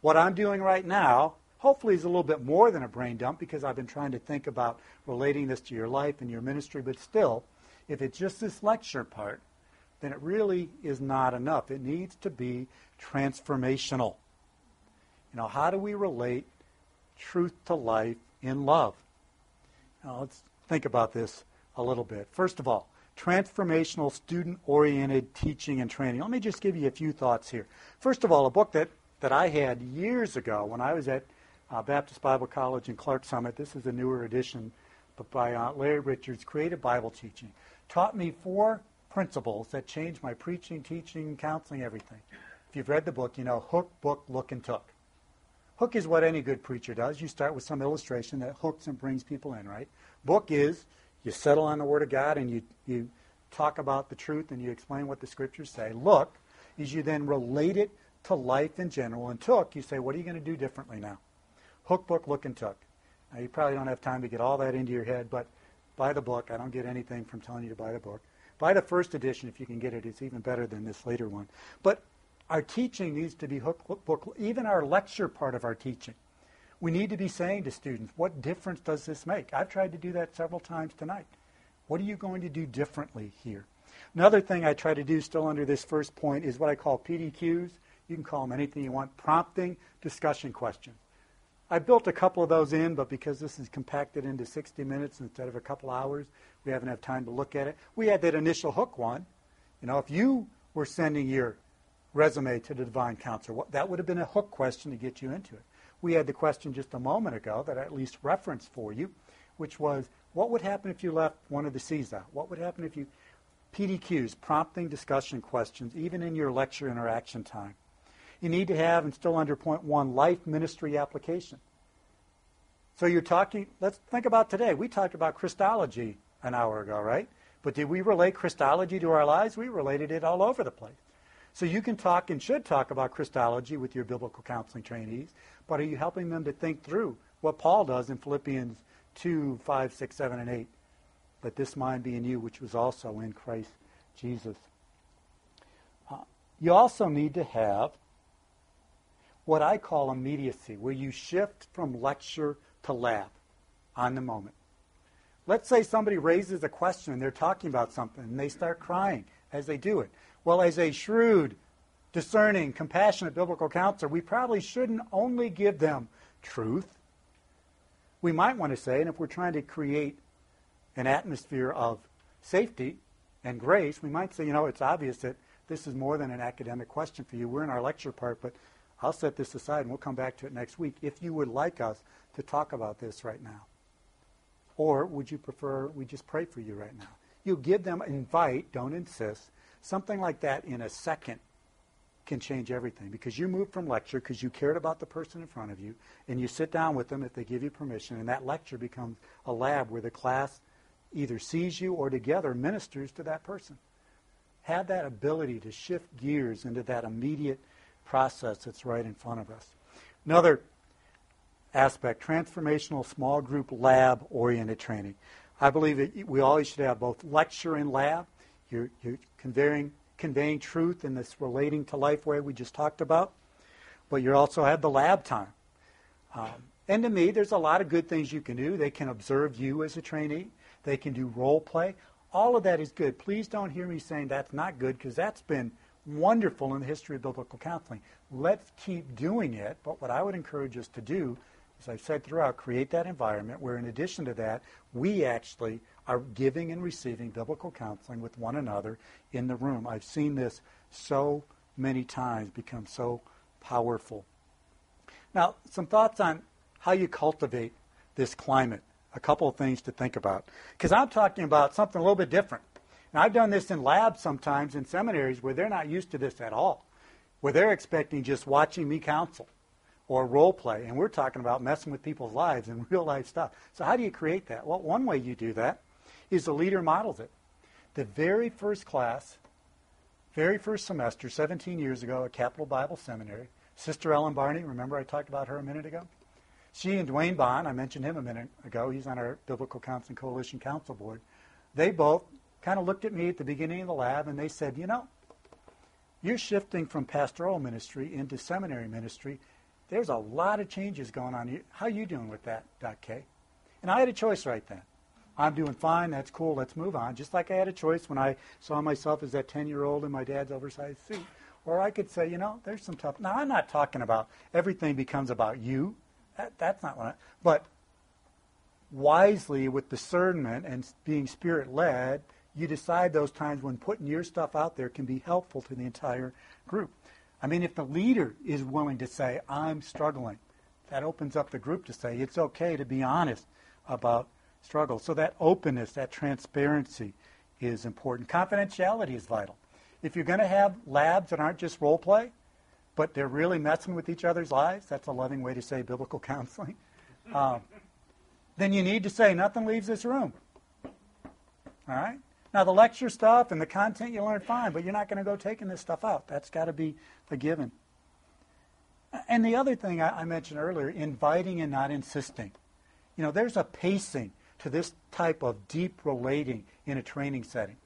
What I'm doing right now, hopefully, is a little bit more than a brain dump because I've been trying to think about relating this to your life and your ministry, but still, if it's just this lecture part, then it really is not enough. It needs to be transformational. You know, how do we relate truth to life in love? Now, let's think about this a little bit. First of all, transformational student oriented teaching and training. Let me just give you a few thoughts here. First of all, a book that, that I had years ago when I was at uh, Baptist Bible College in Clarks Summit. This is a newer edition but by uh, Larry Richards, Creative Bible Teaching. Taught me four principles that changed my preaching, teaching, counseling, everything. If you've read the book, you know hook, book, look, and took. Hook is what any good preacher does. You start with some illustration that hooks and brings people in, right? Book is you settle on the Word of God and you, you talk about the truth and you explain what the Scriptures say. Look is you then relate it to life in general. And took, you say, what are you going to do differently now? Hook, book, look, and took. Now, you probably don't have time to get all that into your head, but buy the book. I don't get anything from telling you to buy the book. Buy the first edition if you can get it. It's even better than this later one. But our teaching needs to be hook, book, even our lecture part of our teaching. We need to be saying to students, what difference does this make? I've tried to do that several times tonight. What are you going to do differently here? Another thing I try to do still under this first point is what I call PDQs. You can call them anything you want, prompting discussion questions. I built a couple of those in, but because this is compacted into 60 minutes instead of a couple hours, we haven't had time to look at it. We had that initial hook one. You know, if you were sending your resume to the divine counselor, that would have been a hook question to get you into it. We had the question just a moment ago that I at least referenced for you, which was, what would happen if you left one of the C's out? What would happen if you PDQs, prompting discussion questions, even in your lecture interaction time. You need to have, and still under point one, life ministry application. So you're talking, let's think about today. We talked about Christology an hour ago, right? But did we relate Christology to our lives? We related it all over the place. So you can talk and should talk about Christology with your biblical counseling trainees, but are you helping them to think through what Paul does in Philippians 2, 5, 6, 7, and 8? Let this mind be in you, which was also in Christ Jesus. Uh, you also need to have what I call immediacy, where you shift from lecture to lab on the moment. Let's say somebody raises a question and they're talking about something and they start crying as they do it. Well, as a shrewd, discerning, compassionate biblical counselor, we probably shouldn't only give them truth. We might want to say, and if we're trying to create an atmosphere of safety and grace, we might say, you know, it's obvious that this is more than an academic question for you. We're in our lecture part, but I'll set this aside and we'll come back to it next week if you would like us to talk about this right now. Or would you prefer we just pray for you right now? You give them, invite, don't insist. Something like that in a second can change everything because you move from lecture because you cared about the person in front of you and you sit down with them if they give you permission and that lecture becomes a lab where the class either sees you or together ministers to that person. Have that ability to shift gears into that immediate process that's right in front of us. Another aspect transformational small group lab oriented training. I believe that we always should have both lecture and lab. You're, you're conveying, conveying truth in this relating to life way we just talked about, but you also have the lab time. Um, and to me, there's a lot of good things you can do. They can observe you as a trainee. They can do role play. All of that is good. Please don't hear me saying that's not good because that's been wonderful in the history of biblical counseling. Let's keep doing it. But what I would encourage us to do, as I've said throughout, create that environment where, in addition to that, we actually are giving and receiving biblical counseling with one another in the room. I've seen this so many times become so powerful. Now, some thoughts on how you cultivate this climate a couple of things to think about. Because I'm talking about something a little bit different. And I've done this in labs sometimes in seminaries where they're not used to this at all, where they're expecting just watching me counsel or role play. And we're talking about messing with people's lives and real life stuff. So, how do you create that? Well, one way you do that is the leader models it. The very first class, very first semester, 17 years ago at Capital Bible Seminary, Sister Ellen Barney, remember I talked about her a minute ago? She and Dwayne Bond, I mentioned him a minute ago, he's on our Biblical Counseling Coalition Council Board. They both kind of looked at me at the beginning of the lab and they said, you know, you're shifting from pastoral ministry into seminary ministry. There's a lot of changes going on. Here. How are you doing with that, Dr. K? And I had a choice right then. I'm doing fine. That's cool. Let's move on. Just like I had a choice when I saw myself as that 10 year old in my dad's oversized suit. Or I could say, you know, there's some tough. Now, I'm not talking about everything becomes about you. That, that's not what I. But wisely, with discernment and being spirit led, you decide those times when putting your stuff out there can be helpful to the entire group. I mean, if the leader is willing to say, I'm struggling, that opens up the group to say, it's okay to be honest about struggle. So that openness, that transparency is important. Confidentiality is vital. If you're going to have labs that aren't just role play, but they're really messing with each other's lives, that's a loving way to say biblical counseling, um, then you need to say nothing leaves this room. All right? Now, the lecture stuff and the content you learn, fine, but you're not going to go taking this stuff out. That's got to be a given. And the other thing I, I mentioned earlier, inviting and not insisting. You know, there's a pacing to this type of deep relating in a training setting.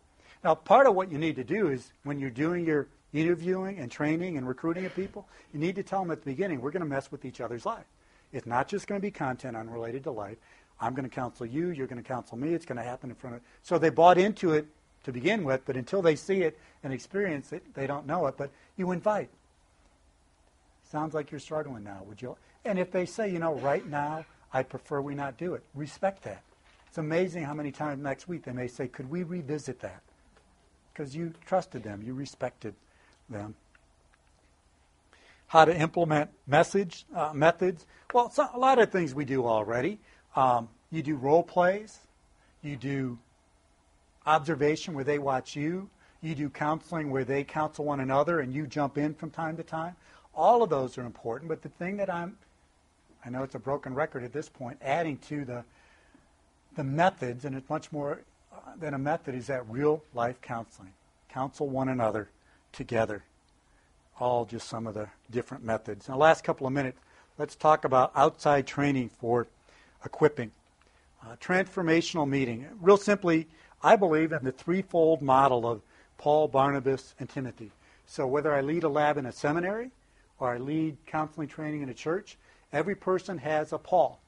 Now, part of what you need to do is when you're doing your interviewing and training and recruiting of people, you need to tell them at the beginning, we're going to mess with each other's life. It's not just going to be content unrelated to life. I'm going to counsel you, you're going to counsel me, it's going to happen in front of. So they bought into it to begin with, but until they see it and experience it, they don't know it. But you invite. Sounds like you're struggling now. Would you? And if they say, you know, right now, I prefer we not do it, respect that. It's amazing how many times next week they may say, could we revisit that? Because you trusted them, you respected them. How to implement message uh, methods? Well, a lot of things we do already. Um, you do role plays. You do observation where they watch you. You do counseling where they counsel one another and you jump in from time to time. All of those are important. But the thing that I'm, I know it's a broken record at this point, adding to the the methods, and it's much more uh, than a method, is that real life counseling. Counsel one another together. All just some of the different methods. In the last couple of minutes, let's talk about outside training for equipping. Uh, transformational meeting. Real simply, I believe in the threefold model of Paul, Barnabas, and Timothy. So whether I lead a lab in a seminary or I lead counseling training in a church, every person has a Paul.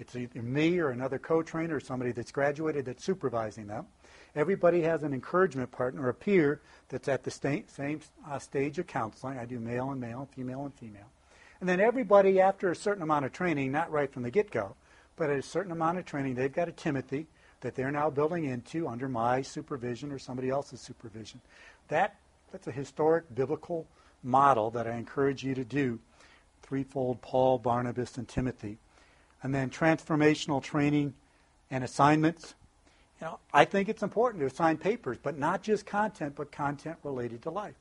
It's either me or another co-trainer or somebody that's graduated that's supervising them. Everybody has an encouragement partner, or a peer, that's at the sta- same uh, stage of counseling. I do male and male, female and female. And then everybody, after a certain amount of training, not right from the get-go, but at a certain amount of training, they've got a Timothy that they're now building into under my supervision or somebody else's supervision. That, that's a historic biblical model that I encourage you to do. Threefold Paul, Barnabas, and Timothy and then transformational training and assignments. You know, I think it's important to assign papers, but not just content, but content related to life.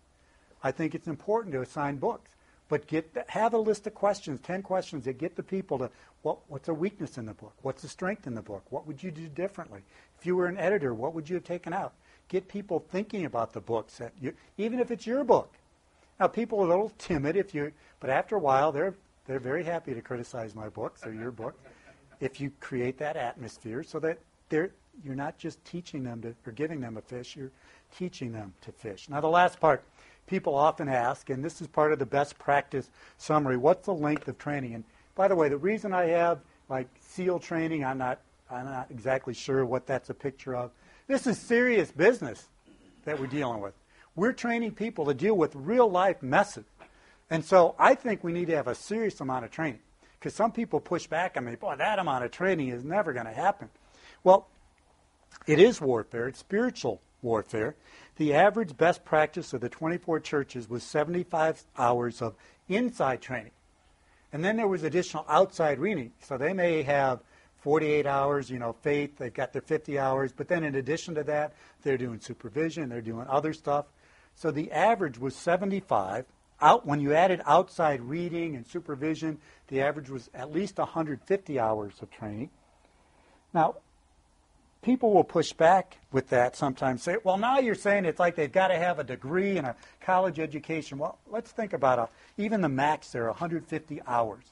I think it's important to assign books, but get the, have a list of questions, ten questions that get the people to what, what's a weakness in the book, what's a strength in the book, what would you do differently? If you were an editor, what would you have taken out? Get people thinking about the books that you, even if it's your book. Now, people are a little timid if you, but after a while, they're they're very happy to criticize my books or your book if you create that atmosphere so that they're, you're not just teaching them to, or giving them a fish, you're teaching them to fish. Now, the last part, people often ask, and this is part of the best practice summary, what's the length of training? And by the way, the reason I have like SEAL training, I'm not, I'm not exactly sure what that's a picture of. This is serious business that we're dealing with. We're training people to deal with real life messes. And so I think we need to have a serious amount of training because some people push back on me, boy, that amount of training is never going to happen. Well, it is warfare, it's spiritual warfare. The average best practice of the 24 churches was 75 hours of inside training. And then there was additional outside reading. So they may have 48 hours, you know, faith, they've got their 50 hours, but then in addition to that, they're doing supervision, they're doing other stuff. So the average was 75 out, when you added outside reading and supervision, the average was at least 150 hours of training. Now, people will push back with that sometimes say, well, now you're saying it's like they've got to have a degree and a college education. Well, let's think about it. Even the max there, 150 hours.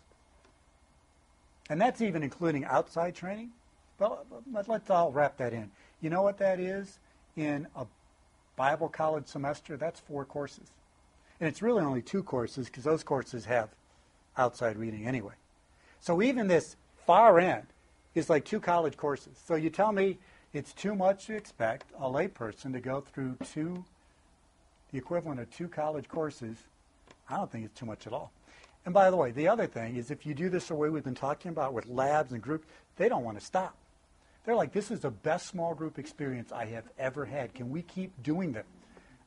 And that's even including outside training. Well, let's all wrap that in. You know what that is? In a Bible college semester, that's four courses. And it's really only two courses because those courses have outside reading anyway. So even this far end is like two college courses. So you tell me it's too much to expect a layperson to go through two, the equivalent of two college courses. I don't think it's too much at all. And by the way, the other thing is if you do this the way we've been talking about with labs and groups, they don't want to stop. They're like, this is the best small group experience I have ever had. Can we keep doing this?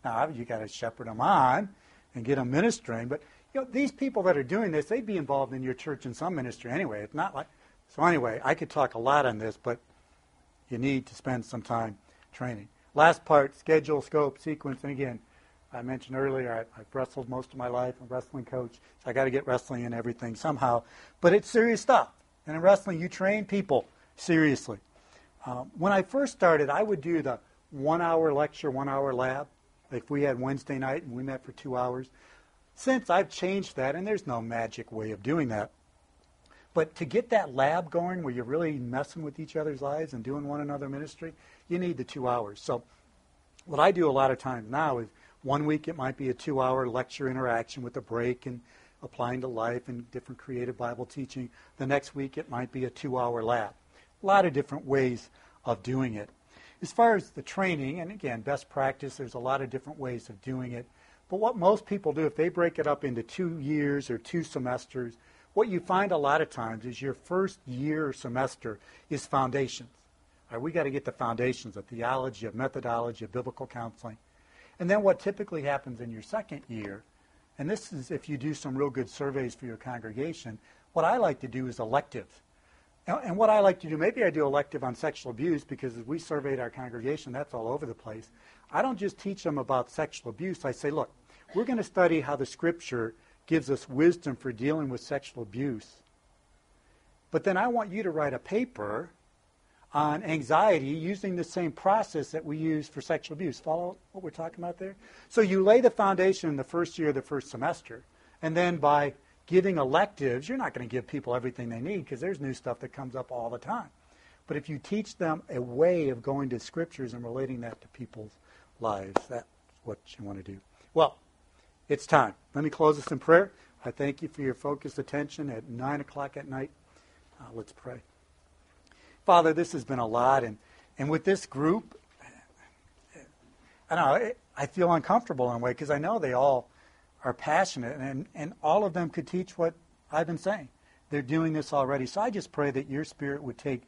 Now, you got to shepherd them on and get them ministering, but you know, these people that are doing this, they'd be involved in your church in some ministry anyway. It's not like so. Anyway, I could talk a lot on this, but you need to spend some time training. Last part: schedule, scope, sequence, and again, I mentioned earlier, I, have wrestled most of my life. I'm a wrestling coach, so I got to get wrestling in everything somehow. But it's serious stuff. And in wrestling, you train people seriously. Um, when I first started, I would do the one hour lecture, one hour lab. Like we had Wednesday night and we met for two hours. Since I've changed that, and there's no magic way of doing that, but to get that lab going where you're really messing with each other's lives and doing one another ministry, you need the two hours. So what I do a lot of times now is one week it might be a two hour lecture interaction with a break and applying to life and different creative Bible teaching. The next week it might be a two hour lab. A lot of different ways of doing it. As far as the training, and again, best practice, there's a lot of different ways of doing it. But what most people do, if they break it up into two years or two semesters, what you find a lot of times is your first year or semester is foundations. All right, we got to get the foundations of theology, of methodology, of biblical counseling. And then what typically happens in your second year, and this is if you do some real good surveys for your congregation, what I like to do is electives. And what I like to do, maybe I do elective on sexual abuse because we surveyed our congregation, that's all over the place. I don't just teach them about sexual abuse. I say, look, we're going to study how the scripture gives us wisdom for dealing with sexual abuse. But then I want you to write a paper on anxiety using the same process that we use for sexual abuse. Follow what we're talking about there? So you lay the foundation in the first year of the first semester, and then by giving electives, you're not going to give people everything they need because there's new stuff that comes up all the time. But if you teach them a way of going to scriptures and relating that to people's lives, that's what you want to do. Well, it's time. Let me close this in prayer. I thank you for your focused attention at 9 o'clock at night. Uh, let's pray. Father, this has been a lot, and, and with this group, I know, I feel uncomfortable in a way because I know they all are passionate, and, and all of them could teach what I've been saying. They're doing this already. So I just pray that your spirit would take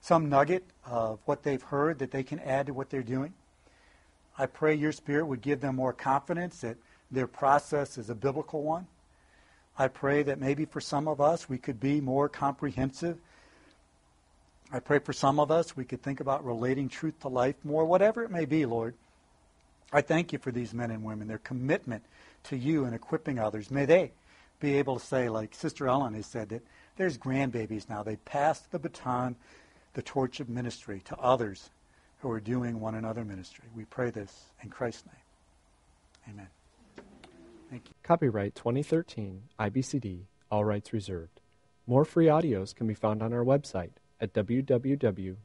some nugget of what they've heard that they can add to what they're doing. I pray your spirit would give them more confidence that their process is a biblical one. I pray that maybe for some of us we could be more comprehensive I pray for some of us, we could think about relating truth to life more, whatever it may be, Lord. I thank you for these men and women, their commitment to you and equipping others. May they be able to say, like Sister Ellen has said, that there's grandbabies now. They passed the baton, the torch of ministry to others who are doing one another ministry. We pray this in Christ's name. Amen. Thank you. Copyright 2013 IBCD, all rights reserved. More free audios can be found on our website at www.ibcd.org.